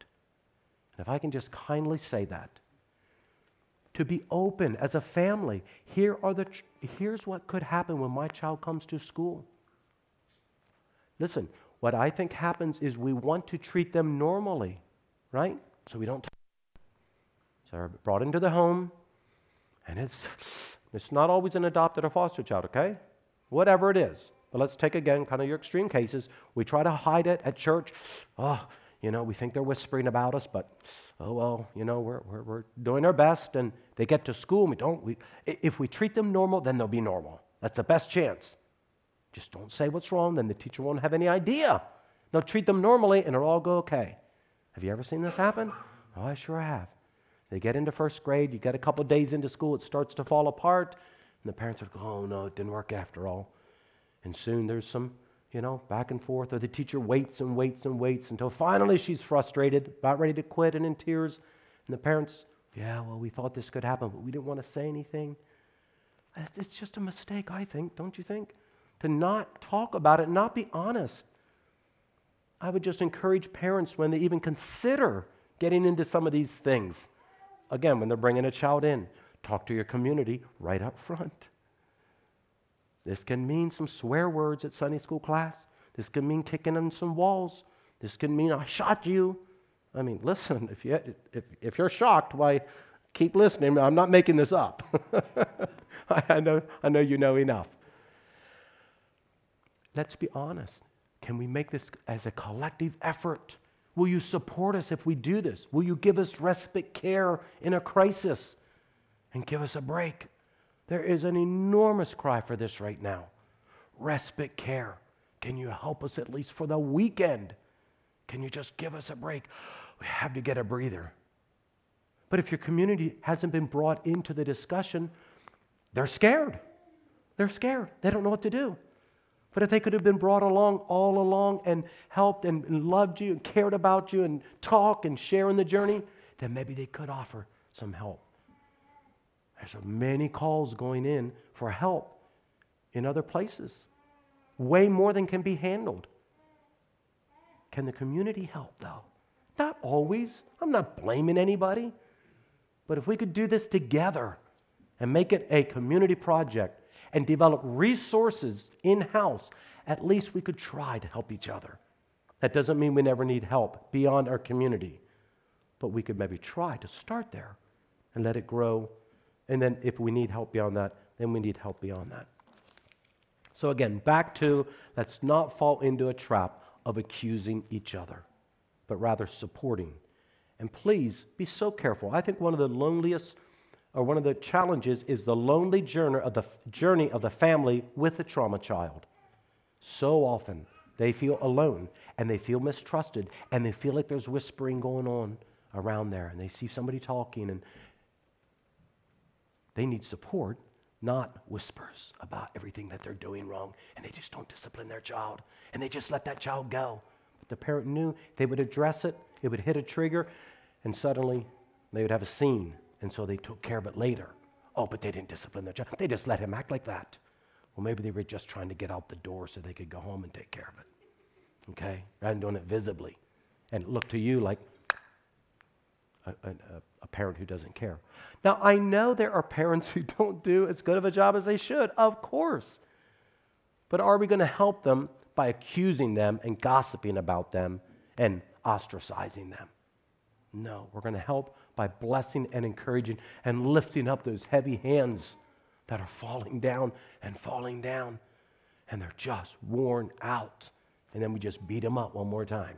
And if I can just kindly say that, to be open as a family. Here are the, here's what could happen when my child comes to school. Listen, what I think happens is we want to treat them normally, right? So we don't. So they're brought into the home, and it's, it's not always an adopted or foster child, okay? Whatever it is. But let's take again kind of your extreme cases. We try to hide it at church. Oh, you know, we think they're whispering about us, but oh, well, you know, we're, we're, we're doing our best. And they get to school and we don't. We, if we treat them normal, then they'll be normal. That's the best chance. Just don't say what's wrong, then the teacher won't have any idea. They'll treat them normally and it'll all go okay. Have you ever seen this happen? Oh, I sure have. They get into first grade, you get a couple days into school, it starts to fall apart, and the parents are, go, oh no, it didn't work after all. And soon there's some you know, back and forth, or the teacher waits and waits and waits until finally she's frustrated, about ready to quit and in tears. And the parents, yeah, well, we thought this could happen, but we didn't want to say anything. It's just a mistake, I think, don't you think? To not talk about it, not be honest. I would just encourage parents when they even consider getting into some of these things. Again, when they're bringing a child in, talk to your community right up front. This can mean some swear words at Sunday school class. This can mean kicking in some walls. This can mean I shot you. I mean, listen, if, you, if, if you're shocked, why, keep listening. I'm not making this up. I, know, I know you know enough. Let's be honest. Can we make this as a collective effort? Will you support us if we do this? Will you give us respite care in a crisis and give us a break? There is an enormous cry for this right now respite care. Can you help us at least for the weekend? Can you just give us a break? We have to get a breather. But if your community hasn't been brought into the discussion, they're scared. They're scared. They don't know what to do. But if they could have been brought along all along and helped and loved you and cared about you and talk and share in the journey, then maybe they could offer some help. There's many calls going in for help in other places, way more than can be handled. Can the community help, though? Not always. I'm not blaming anybody. But if we could do this together and make it a community project and develop resources in house, at least we could try to help each other. That doesn't mean we never need help beyond our community, but we could maybe try to start there and let it grow. And then if we need help beyond that, then we need help beyond that. So, again, back to let's not fall into a trap of accusing each other, but rather supporting. And please be so careful. I think one of the loneliest or one of the challenges is the lonely journey of the journey of the family with a trauma child. So often they feel alone and they feel mistrusted and they feel like there's whispering going on around there and they see somebody talking and they need support, not whispers about everything that they're doing wrong and they just don't discipline their child and they just let that child go. But the parent knew they would address it, it would hit a trigger, and suddenly they would have a scene. And so they took care of it later. Oh, but they didn't discipline their child. They just let him act like that. Well, maybe they were just trying to get out the door so they could go home and take care of it. Okay? Rather than doing it visibly. And it looked to you like a, a, a, parent who doesn't care. Now, I know there are parents who don't do as good of a job as they should, of course. But are we going to help them by accusing them and gossiping about them and ostracizing them? No, we're going to help by blessing and encouraging and lifting up those heavy hands that are falling down and falling down, and they're just worn out. And then we just beat them up one more time.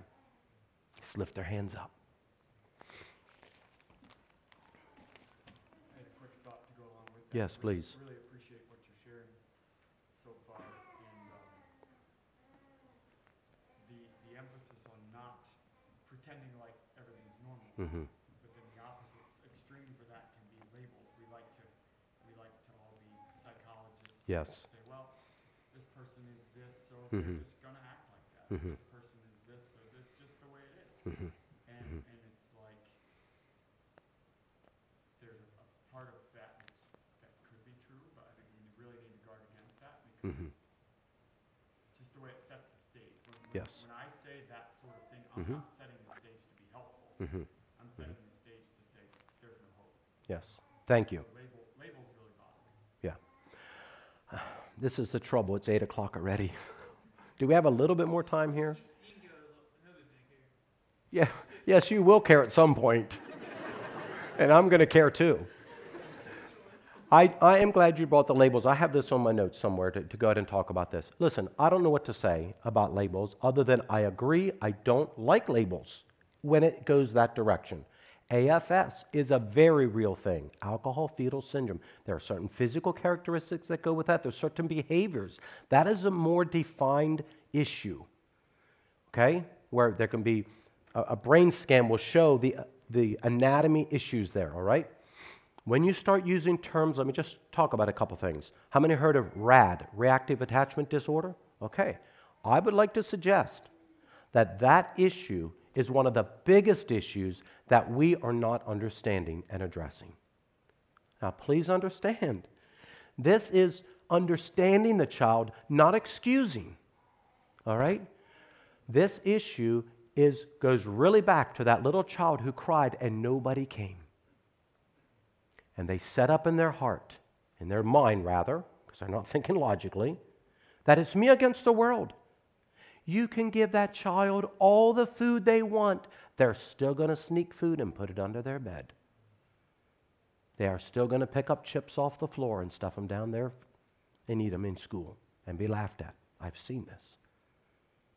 Just lift their hands up. I had a quick thought to go along with that. Yes, please. Really appreciate what you're sharing so far, and um, the the emphasis on not pretending like everything's normal. Mm-hmm. But then the opposite extreme for that can be labels. We like to we like to all be psychologists. Yes. Say, well, this person is this, so Mhm. they're just gonna act like that. Mhm. This person is this, so this just the way it is. Mm-hmm. And, Mhm. and it's like, there's a, a part of that that's, that could be true, but I think we really need to guard against that because Mm-hmm. just the way it sets the stage. When, when- Yes. When I say that sort of thing, I'm Mhm. not setting the stage to be Mm-hmm. I'm setting the stage to say, there's no hope. Yes. Thank you. Label, labels really bother me. This is the trouble. It's 8 o'clock already. Do we have a little bit more time here? Yeah, yes, you will care at some point. and I'm going to care too. I, I am glad you brought the labels. I have this on my notes somewhere to, to go ahead and talk about this. Listen, I don't know what to say about labels other than I agree I don't like labels when it goes that direction. AFS is a very real thing, alcohol fetal syndrome. There are certain physical characteristics that go with that, there's certain behaviors. That is a more defined issue okay? Where there can be a, a brain scan will show the, the anatomy issues there, all right? When you start using terms, let me just talk about a couple things. How many heard of RAD, reactive attachment disorder? Okay. I would like to suggest that that issue is one of the biggest issues that we are not understanding and addressing. Now, please understand, this is understanding the child, not excusing. All right? This issue is, goes really back to that little child who cried and nobody came. And they set up in their heart, in their mind rather, because they're not thinking logically, that it's me against the world. You can give that child all the food they want, they're still going to sneak food and put it under their bed. They are still going to pick up chips off the floor and stuff them down there and eat them in school and be laughed at. I've seen this.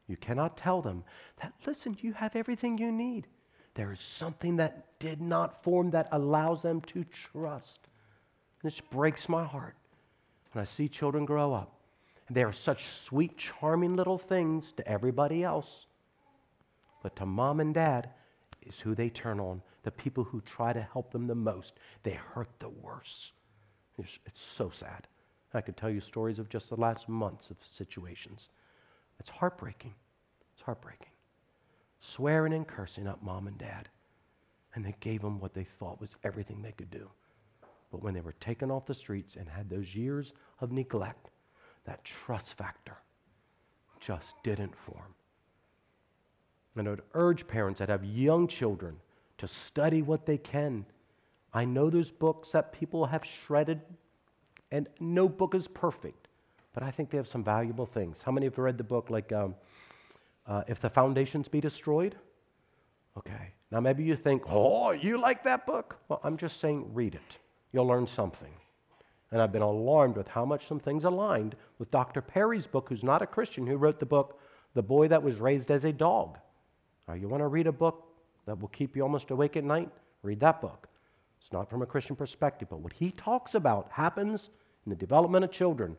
You cannot tell them that, listen, you have everything you need. There is something that did not form that allows them to trust. And it breaks my heart when I see children grow up. They are such sweet, charming little things to everybody else. But to mom and dad is who they turn on, the people who try to help them the most. They hurt the worst. It's, it's so sad. I could tell you stories of just the last months of situations. It's heartbreaking. It's heartbreaking. Swearing and cursing up mom and dad. And they gave them what they thought was everything they could do. But when they were taken off the streets and had those years of neglect, that trust factor just didn't form. And I would urge parents that have young children to study what they can. I know there's books that people have shredded, and no book is perfect, but I think they have some valuable things. How many have read the book like um, Uh, if the foundations be destroyed? Okay. Now, maybe you think, oh, you like that book? Well, I'm just saying, read it. You'll learn something. And I've been alarmed with how much some things aligned with Dr. Perry's book, who's not a Christian, who wrote the book, The Boy That Was Raised as a Dog. Now, you want to read a book that will keep you almost awake at night? Read that book. It's not from a Christian perspective, but what he talks about happens in the development of children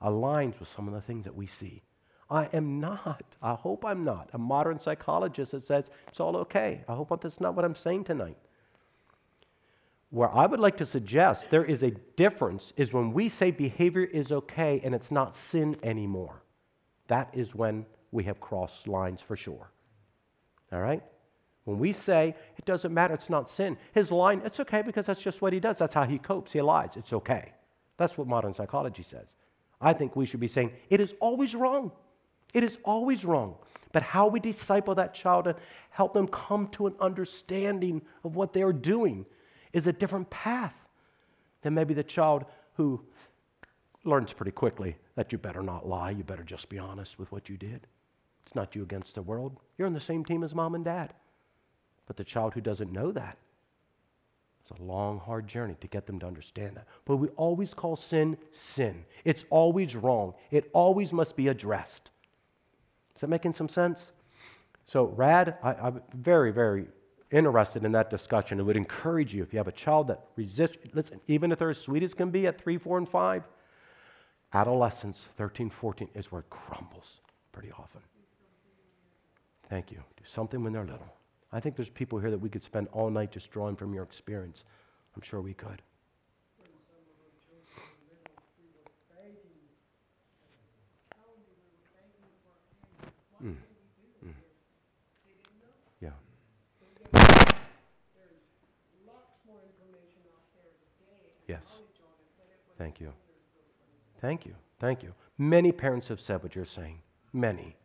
aligns with some of the things that we see. I am not, I hope I'm not, a modern psychologist that says it's all okay. I hope that's not what I'm saying tonight. Where I would like to suggest there is a difference is when we say behavior is okay and it's not sin anymore. That is when we have crossed lines for sure. All right? When we say it doesn't matter, it's not sin, his line, it's okay because that's just what he does. That's how he copes. He lies. It's okay. That's what modern psychology says. I think we should be saying it is always wrong. It is always wrong. But how we disciple that child and help them come to an understanding of what they are doing is a different path than maybe the child who learns pretty quickly that you better not lie, you better just be honest with what you did. It's not you against the world. You're on the same team as mom and dad. But the child who doesn't know that, it's a long, hard journey to get them to understand that. But we always call sin sin. It's always wrong. It always must be addressed. Is that making some sense? So, RAD, I, I'm very, very interested in that discussion. It would encourage you if you have a child that resists, listen, even if they're as sweet as can be at three, four, and five, adolescence, 13, 14, is where it crumbles pretty often. Thank you. Do something when they're little. I think there's people here that we could spend all night just drawing from your experience. I'm sure we could. Mm. Yes. Thank you. Thank you. Thank you. Many parents have said what you're saying. Many.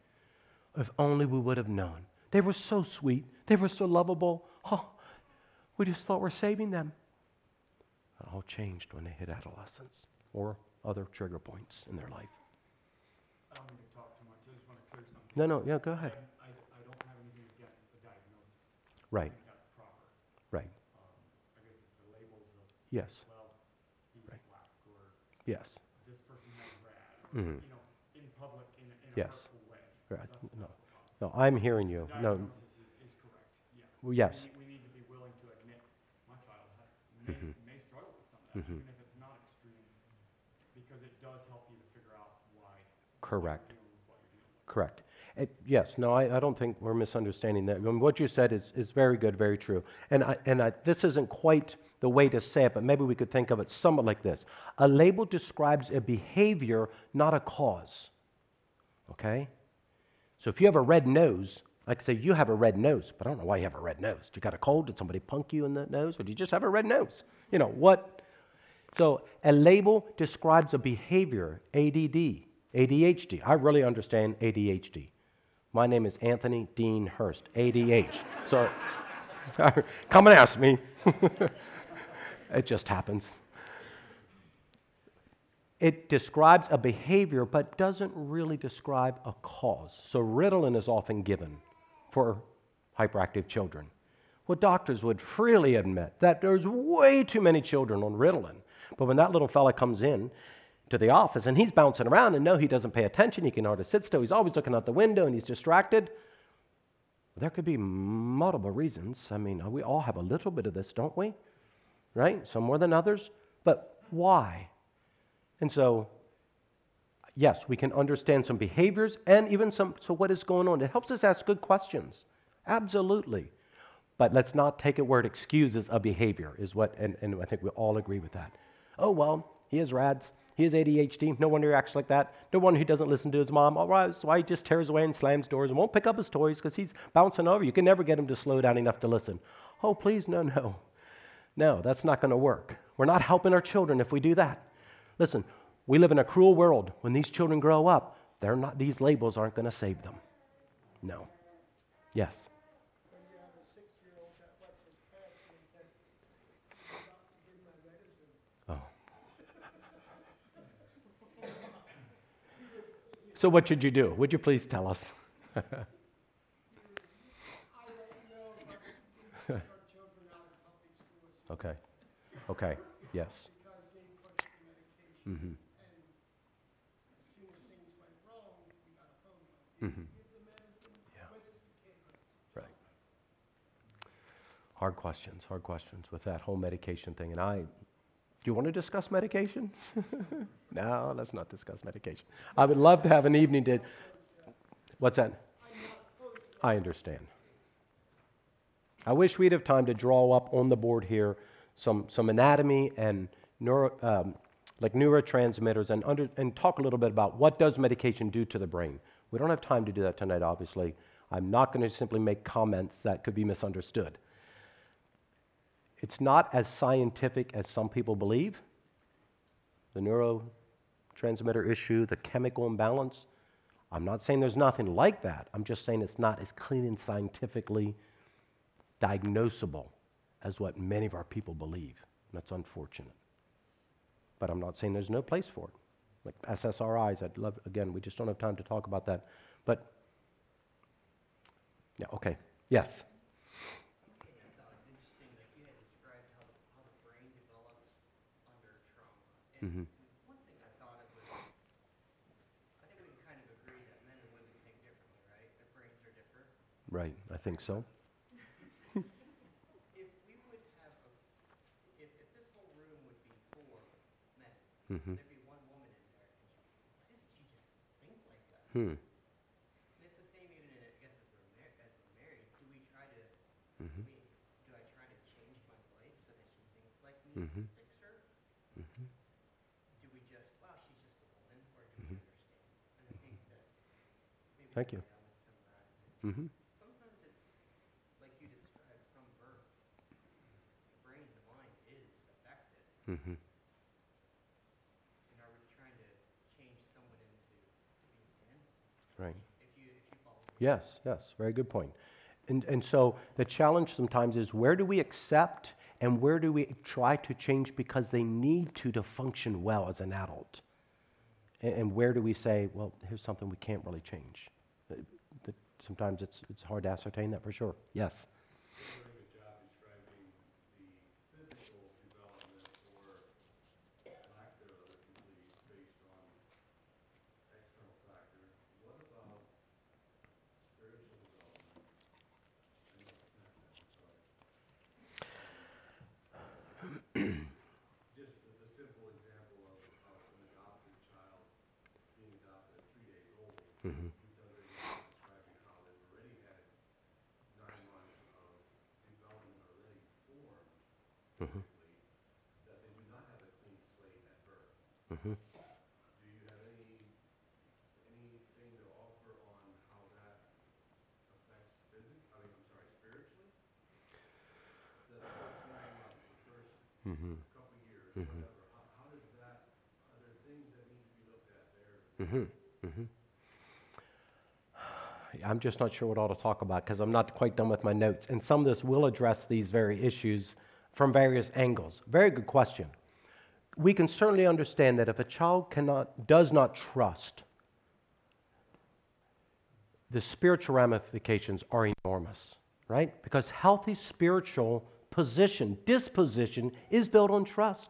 If only we would have known. They were so sweet. They were so lovable. Oh, we just thought we're saving them. It all changed when they hit adolescence or other trigger points in their life. I don't to talk too much, I just want to clear something. No, no, yeah, go ahead. I, I, I don't have anything against the diagnosis. Right, I think that's proper. right. Um, I guess it's the labels of, Yes, well, he's Right. black, or yes, this person has RAD, or, Mhm. you know, in public, in a, in a Yes. hurtful way. right. That's- No, that's the problem. no, I'm hearing you. No, Diagnosis is, is correct, yeah. well, yes, We, we need to be willing to admit, my child ha- may, may struggle with some of that, Mhm. even if it's not extreme, because it does help you to figure out why. correct. you're with what you're with. Correct. It, yes, no, I, I don't think we're misunderstanding that. I mean, what you said is, is very good, very true. And, I, and I, this isn't quite the way to say it, but maybe we could think of it somewhat like this A label describes a behavior, not a cause. Okay? So if you have a red nose, I could say you have a red nose, but I don't know why you have a red nose. Did you got a cold? Did somebody punk you in the nose? Or do you just have a red nose? You know, what? So a label describes a behavior, ADD, ADHD. I really understand ADHD. My name is Anthony Dean Hurst, ADH. So come and ask me. it just happens. It describes a behavior but doesn't really describe a cause. So Ritalin is often given for hyperactive children. What doctors would freely admit that there's way too many children on Ritalin. But when that little fella comes in to the office and he's bouncing around and no, he doesn't pay attention, he can hardly sit still, he's always looking out the window and he's distracted. There could be multiple reasons. I mean, we all have a little bit of this, don't we? Right? Some more than others. But why? And so, yes, we can understand some behaviors and even some, so what is going on? It helps us ask good questions. Absolutely. But let's not take it where it excuses a behavior, is what, and, and I think we all agree with that. Oh, well, he has RADS. He has ADHD. No wonder he acts like that. No wonder he doesn't listen to his mom. All right, so why he just tears away and slams doors and won't pick up his toys because he's bouncing over. You can never get him to slow down enough to listen. Oh, please, no, no. No, that's not going to work. We're not helping our children if we do that. Listen, we live in a cruel world. When these children grow up, they're not, these labels aren't going to save them. No. Yes. So, what should you do? Would you please tell us? Okay, okay, yes. Mm-hmm. Mm-hmm. Yeah. Right. Hard questions, hard questions with that whole medication thing. And I, you want to discuss medication? no, let's not discuss medication. I would love to have an evening to. What's that? I understand. I wish we'd have time to draw up on the board here some, some anatomy and neuro, um, like neurotransmitters and, under, and talk a little bit about what does medication do to the brain. We don't have time to do that tonight, obviously. I'm not going to simply make comments that could be misunderstood. It's not as scientific as some people believe. The neurotransmitter issue, the chemical imbalance. I'm not saying there's nothing like that. I'm just saying it's not as clean and scientifically diagnosable as what many of our people believe. That's unfortunate. But I'm not saying there's no place for it. Like SSRIs, I'd love, again, we just don't have time to talk about that. But, yeah, okay. Yes. I thought it interesting that you had described how the, how the brain develops under trauma. And hmm one thing I thought of was, I think we can kind of agree that men and women think differently, right? Their brains are different. Right, I think so. If we would have a, if, if this whole room would be four men, hmm there'd be one woman in there. Why doesn't she just think like that? Hmm. And it's the same even, in, I guess, as we're mar- as we're married. Do we try to, hmm I mean, do I try to change my wife so that she thinks like me, Mhm. fix her? hmm do we just, well, she's just a woman, or do we Mhm. understand? And I think that's maybe Thank the you. way I would summarize it. hmm Sometimes it's, like you described, from birth, the brain, the mind is affected. hmm And are we trying to change someone into to be ten? Right. If you, if you follow. Yes, yes, very good point. And, and so the challenge sometimes is where do we accept and where do we try to change because they need to to function well as an adult? And, and where do we say, well, here's something we can't really change? That Sometimes it's, it's hard to ascertain that for sure. Yes. doing a job describing the physical development or lack thereof that can be based on external factors. What about spiritual development? I know it's not that, I'm sorry. Just the, the simple example of, of an adopted child being adopted at three days old. hmm You've done a great job describing how they've already had nine months of development already formed I'm sorry, spiritually? The first nine months, the first hmm couple years, Mhm. whatever, how, how does that, are there things that need to be looked at there? hmm hmm I'm just not sure what all to talk about because I'm not quite done with my notes. And some of this will address these very issues from various angles. Very good question. We can certainly understand that if a child cannot, does not trust, the spiritual ramifications are enormous, right? Because healthy spiritual position, disposition, is built on trust.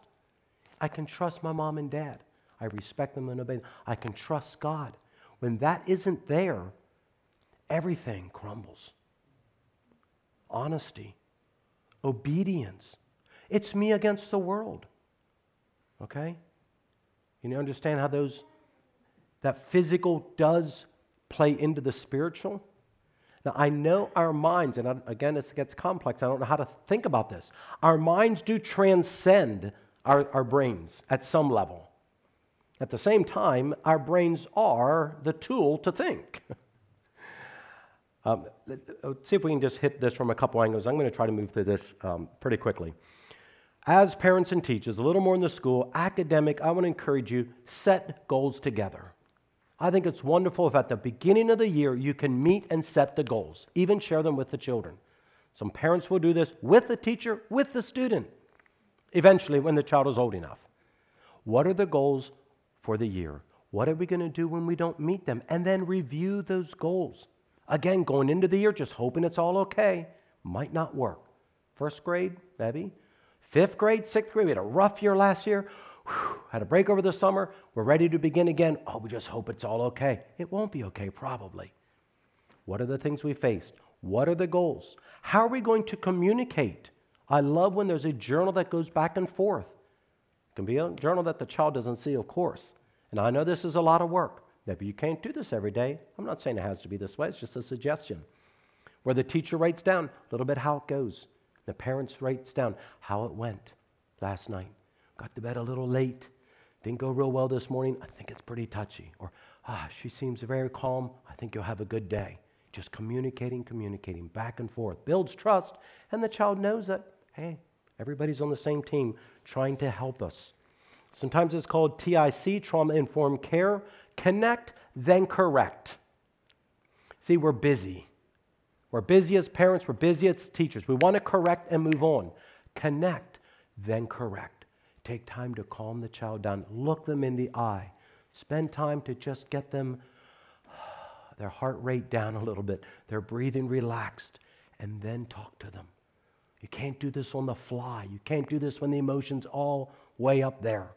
I can trust my mom and dad. I respect them and obey them. I can trust God. When that isn't there, everything crumbles. Honesty, obedience. It's me against the world. Okay? You understand how those that physical does play into the spiritual? Now, I know our minds, and again, this gets complex. I don't know how to think about this. Our minds do transcend our, our brains at some level. At the same time, our brains are the tool to think. um, let- let's see if we can just hit this from a couple angles. I'm going to try to move through this um, pretty quickly. As parents and teachers, a little more in the school, academic, I want to encourage you set goals together. I think it's wonderful if at the beginning of the year you can meet and set the goals, even share them with the children. Some parents will do this with the teacher, with the student, eventually when the child is old enough. What are the goals for the year? What are we going to do when we don't meet them? And then review those goals. Again, going into the year, just hoping it's all okay, might not work. First grade, maybe. Fifth grade, sixth grade, we had a rough year last year. Whew, had a break over the summer. We're ready to begin again. Oh, we just hope it's all okay. It won't be okay, probably. What are the things we faced? What are the goals? How are we going to communicate? I love when there's a journal that goes back and forth. It can be a journal that the child doesn't see, of course. And I know this is a lot of work. Maybe you can't do this every day. I'm not saying it has to be this way, it's just a suggestion. Where the teacher writes down a little bit how it goes. The parents writes down how it went last night. Got to bed a little late. Didn't go real well this morning. I think it's pretty touchy. Or, ah, she seems very calm. I think you'll have a good day. Just communicating, communicating back and forth. Builds trust, and the child knows that, hey, everybody's on the same team trying to help us. Sometimes it's called TIC, trauma informed care. Connect, then correct. See, we're busy. We're busy as parents, we're busy as teachers. We want to correct and move on. Connect, then correct. Take time to calm the child down, look them in the eye. Spend time to just get them their heart rate down a little bit, their breathing relaxed, and then talk to them. You can't do this on the fly. You can't do this when the emotion's all way up there.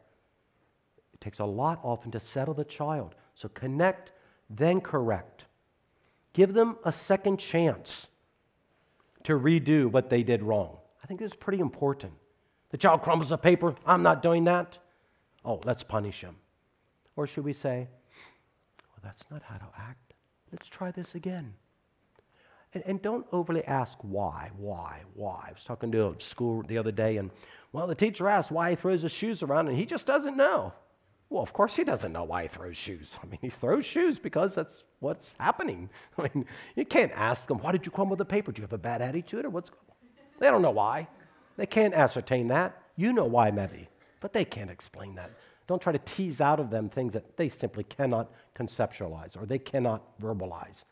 It takes a lot often to settle the child. So connect, then correct. Give them a second chance to redo what they did wrong. I think this is pretty important. The child crumbles a paper, I'm not doing that. Oh, let's punish him. Or should we say, well, that's not how to act. Let's try this again. And, and don't overly ask why, why, why. I was talking to a school the other day, and well, the teacher asked why he throws his shoes around, and he just doesn't know. Well, of course he doesn't know why he throws shoes. I mean, he throws shoes because that's what's happening. I mean, you can't ask them, why did you crumble the paper? Do you have a bad attitude or what's going on? They don't know why. They can't ascertain that. You know why, maybe, but they can't explain that. Don't try to tease out of them things that they simply cannot conceptualize or they cannot verbalize.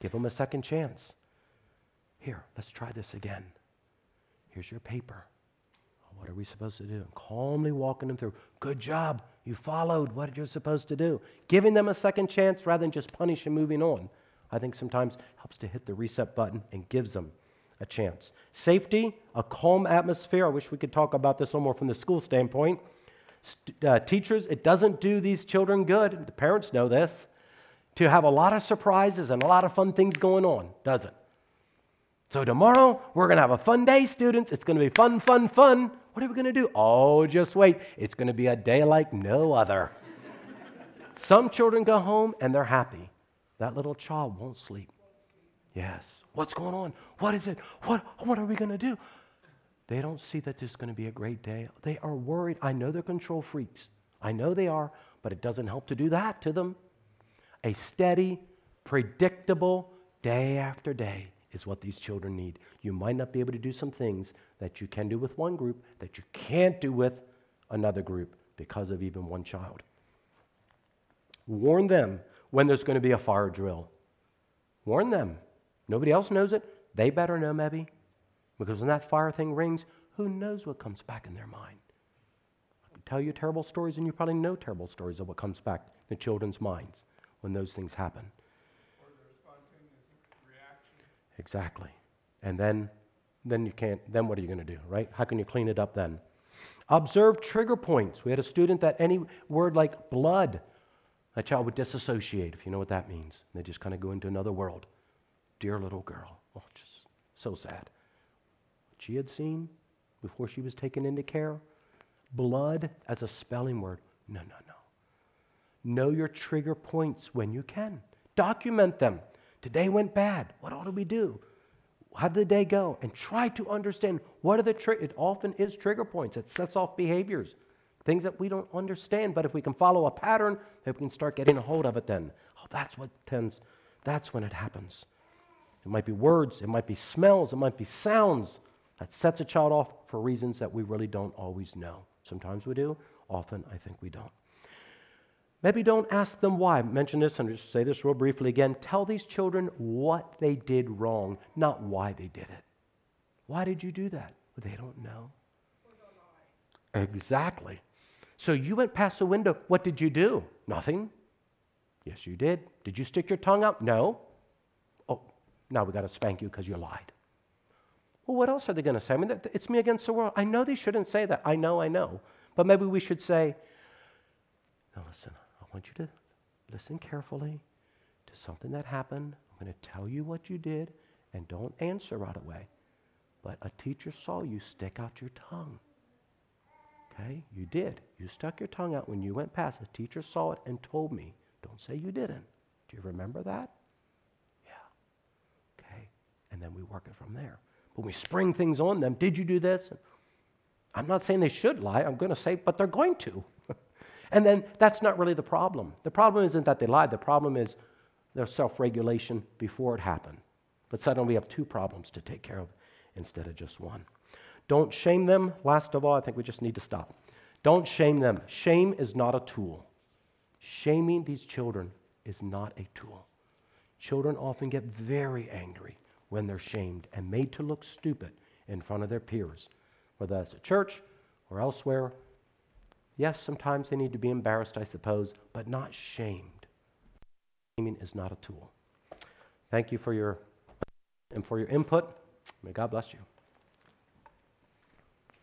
Give them a second chance. Here, let's try this again. Here's your paper. What are we supposed to do? And calmly walking them through. Good job. You followed what you're supposed to do. Giving them a second chance rather than just punish and moving on, I think sometimes helps to hit the reset button and gives them a chance. Safety, a calm atmosphere. I wish we could talk about this a little more from the school standpoint. St- uh, teachers, it doesn't do these children good. The parents know this. To have a lot of surprises and a lot of fun things going on, does it? So tomorrow we're going to have a fun day, students. It's going to be fun, fun, fun. What are we going to do? Oh, just wait. It's going to be a day like no other. Some children go home and they're happy. That little child won't sleep. Yes. What's going on? What is it? What, what are we going to do? They don't see that this is going to be a great day. They are worried. I know they're control freaks. I know they are, but it doesn't help to do that to them. A steady, predictable day after day is what these children need. You might not be able to do some things that you can do with one group that you can't do with another group because of even one child. Warn them when there's going to be a fire drill. Warn them. Nobody else knows it. They better know, maybe. Because when that fire thing rings, who knows what comes back in their mind? I can tell you terrible stories, and you probably know terrible stories of what comes back in children's minds when those things happen. Or their spontaneous reaction. Exactly. And then then you can't then what are you going to do, right? How can you clean it up then? Observe trigger points. We had a student that any word like blood, a child would disassociate, if you know what that means. They just kind of go into another world. Dear little girl. Oh, just so sad. What she had seen before she was taken into care, blood as a spelling word. No, no, no. Know your trigger points when you can. Document them. Today went bad. What ought to we do? How did the day go? And try to understand what are the tri- it often is trigger points. It sets off behaviors, things that we don't understand. But if we can follow a pattern, if we can start getting a hold of it. Then, oh, that's what tends. That's when it happens. It might be words. It might be smells. It might be sounds that sets a child off for reasons that we really don't always know. Sometimes we do. Often, I think we don't. Maybe don't ask them why. Mention this and just say this real briefly again. Tell these children what they did wrong, not why they did it. Why did you do that? Well, they don't know. Exactly. So you went past the window. What did you do? Nothing. Yes, you did. Did you stick your tongue out? No. Oh, now we got to spank you because you lied. Well, what else are they going to say? I mean, it's me against the world. I know they shouldn't say that. I know, I know. But maybe we should say, now listen, want you to listen carefully to something that happened. I'm going to tell you what you did, and don't answer right away. But a teacher saw you stick out your tongue. Okay? You did. You stuck your tongue out when you went past. The teacher saw it and told me. Don't say you didn't. Do you remember that? Yeah. Okay. And then we work it from there. But we spring things on them. Did you do this? I'm not saying they should lie. I'm going to say, but they're going to. And then that's not really the problem. The problem isn't that they lied. The problem is their self regulation before it happened. But suddenly we have two problems to take care of instead of just one. Don't shame them. Last of all, I think we just need to stop. Don't shame them. Shame is not a tool. Shaming these children is not a tool. Children often get very angry when they're shamed and made to look stupid in front of their peers, whether that's at church or elsewhere. Yes, sometimes they need to be embarrassed, I suppose, but not shamed. Shaming is not a tool. Thank you for your and for your input. May God bless you.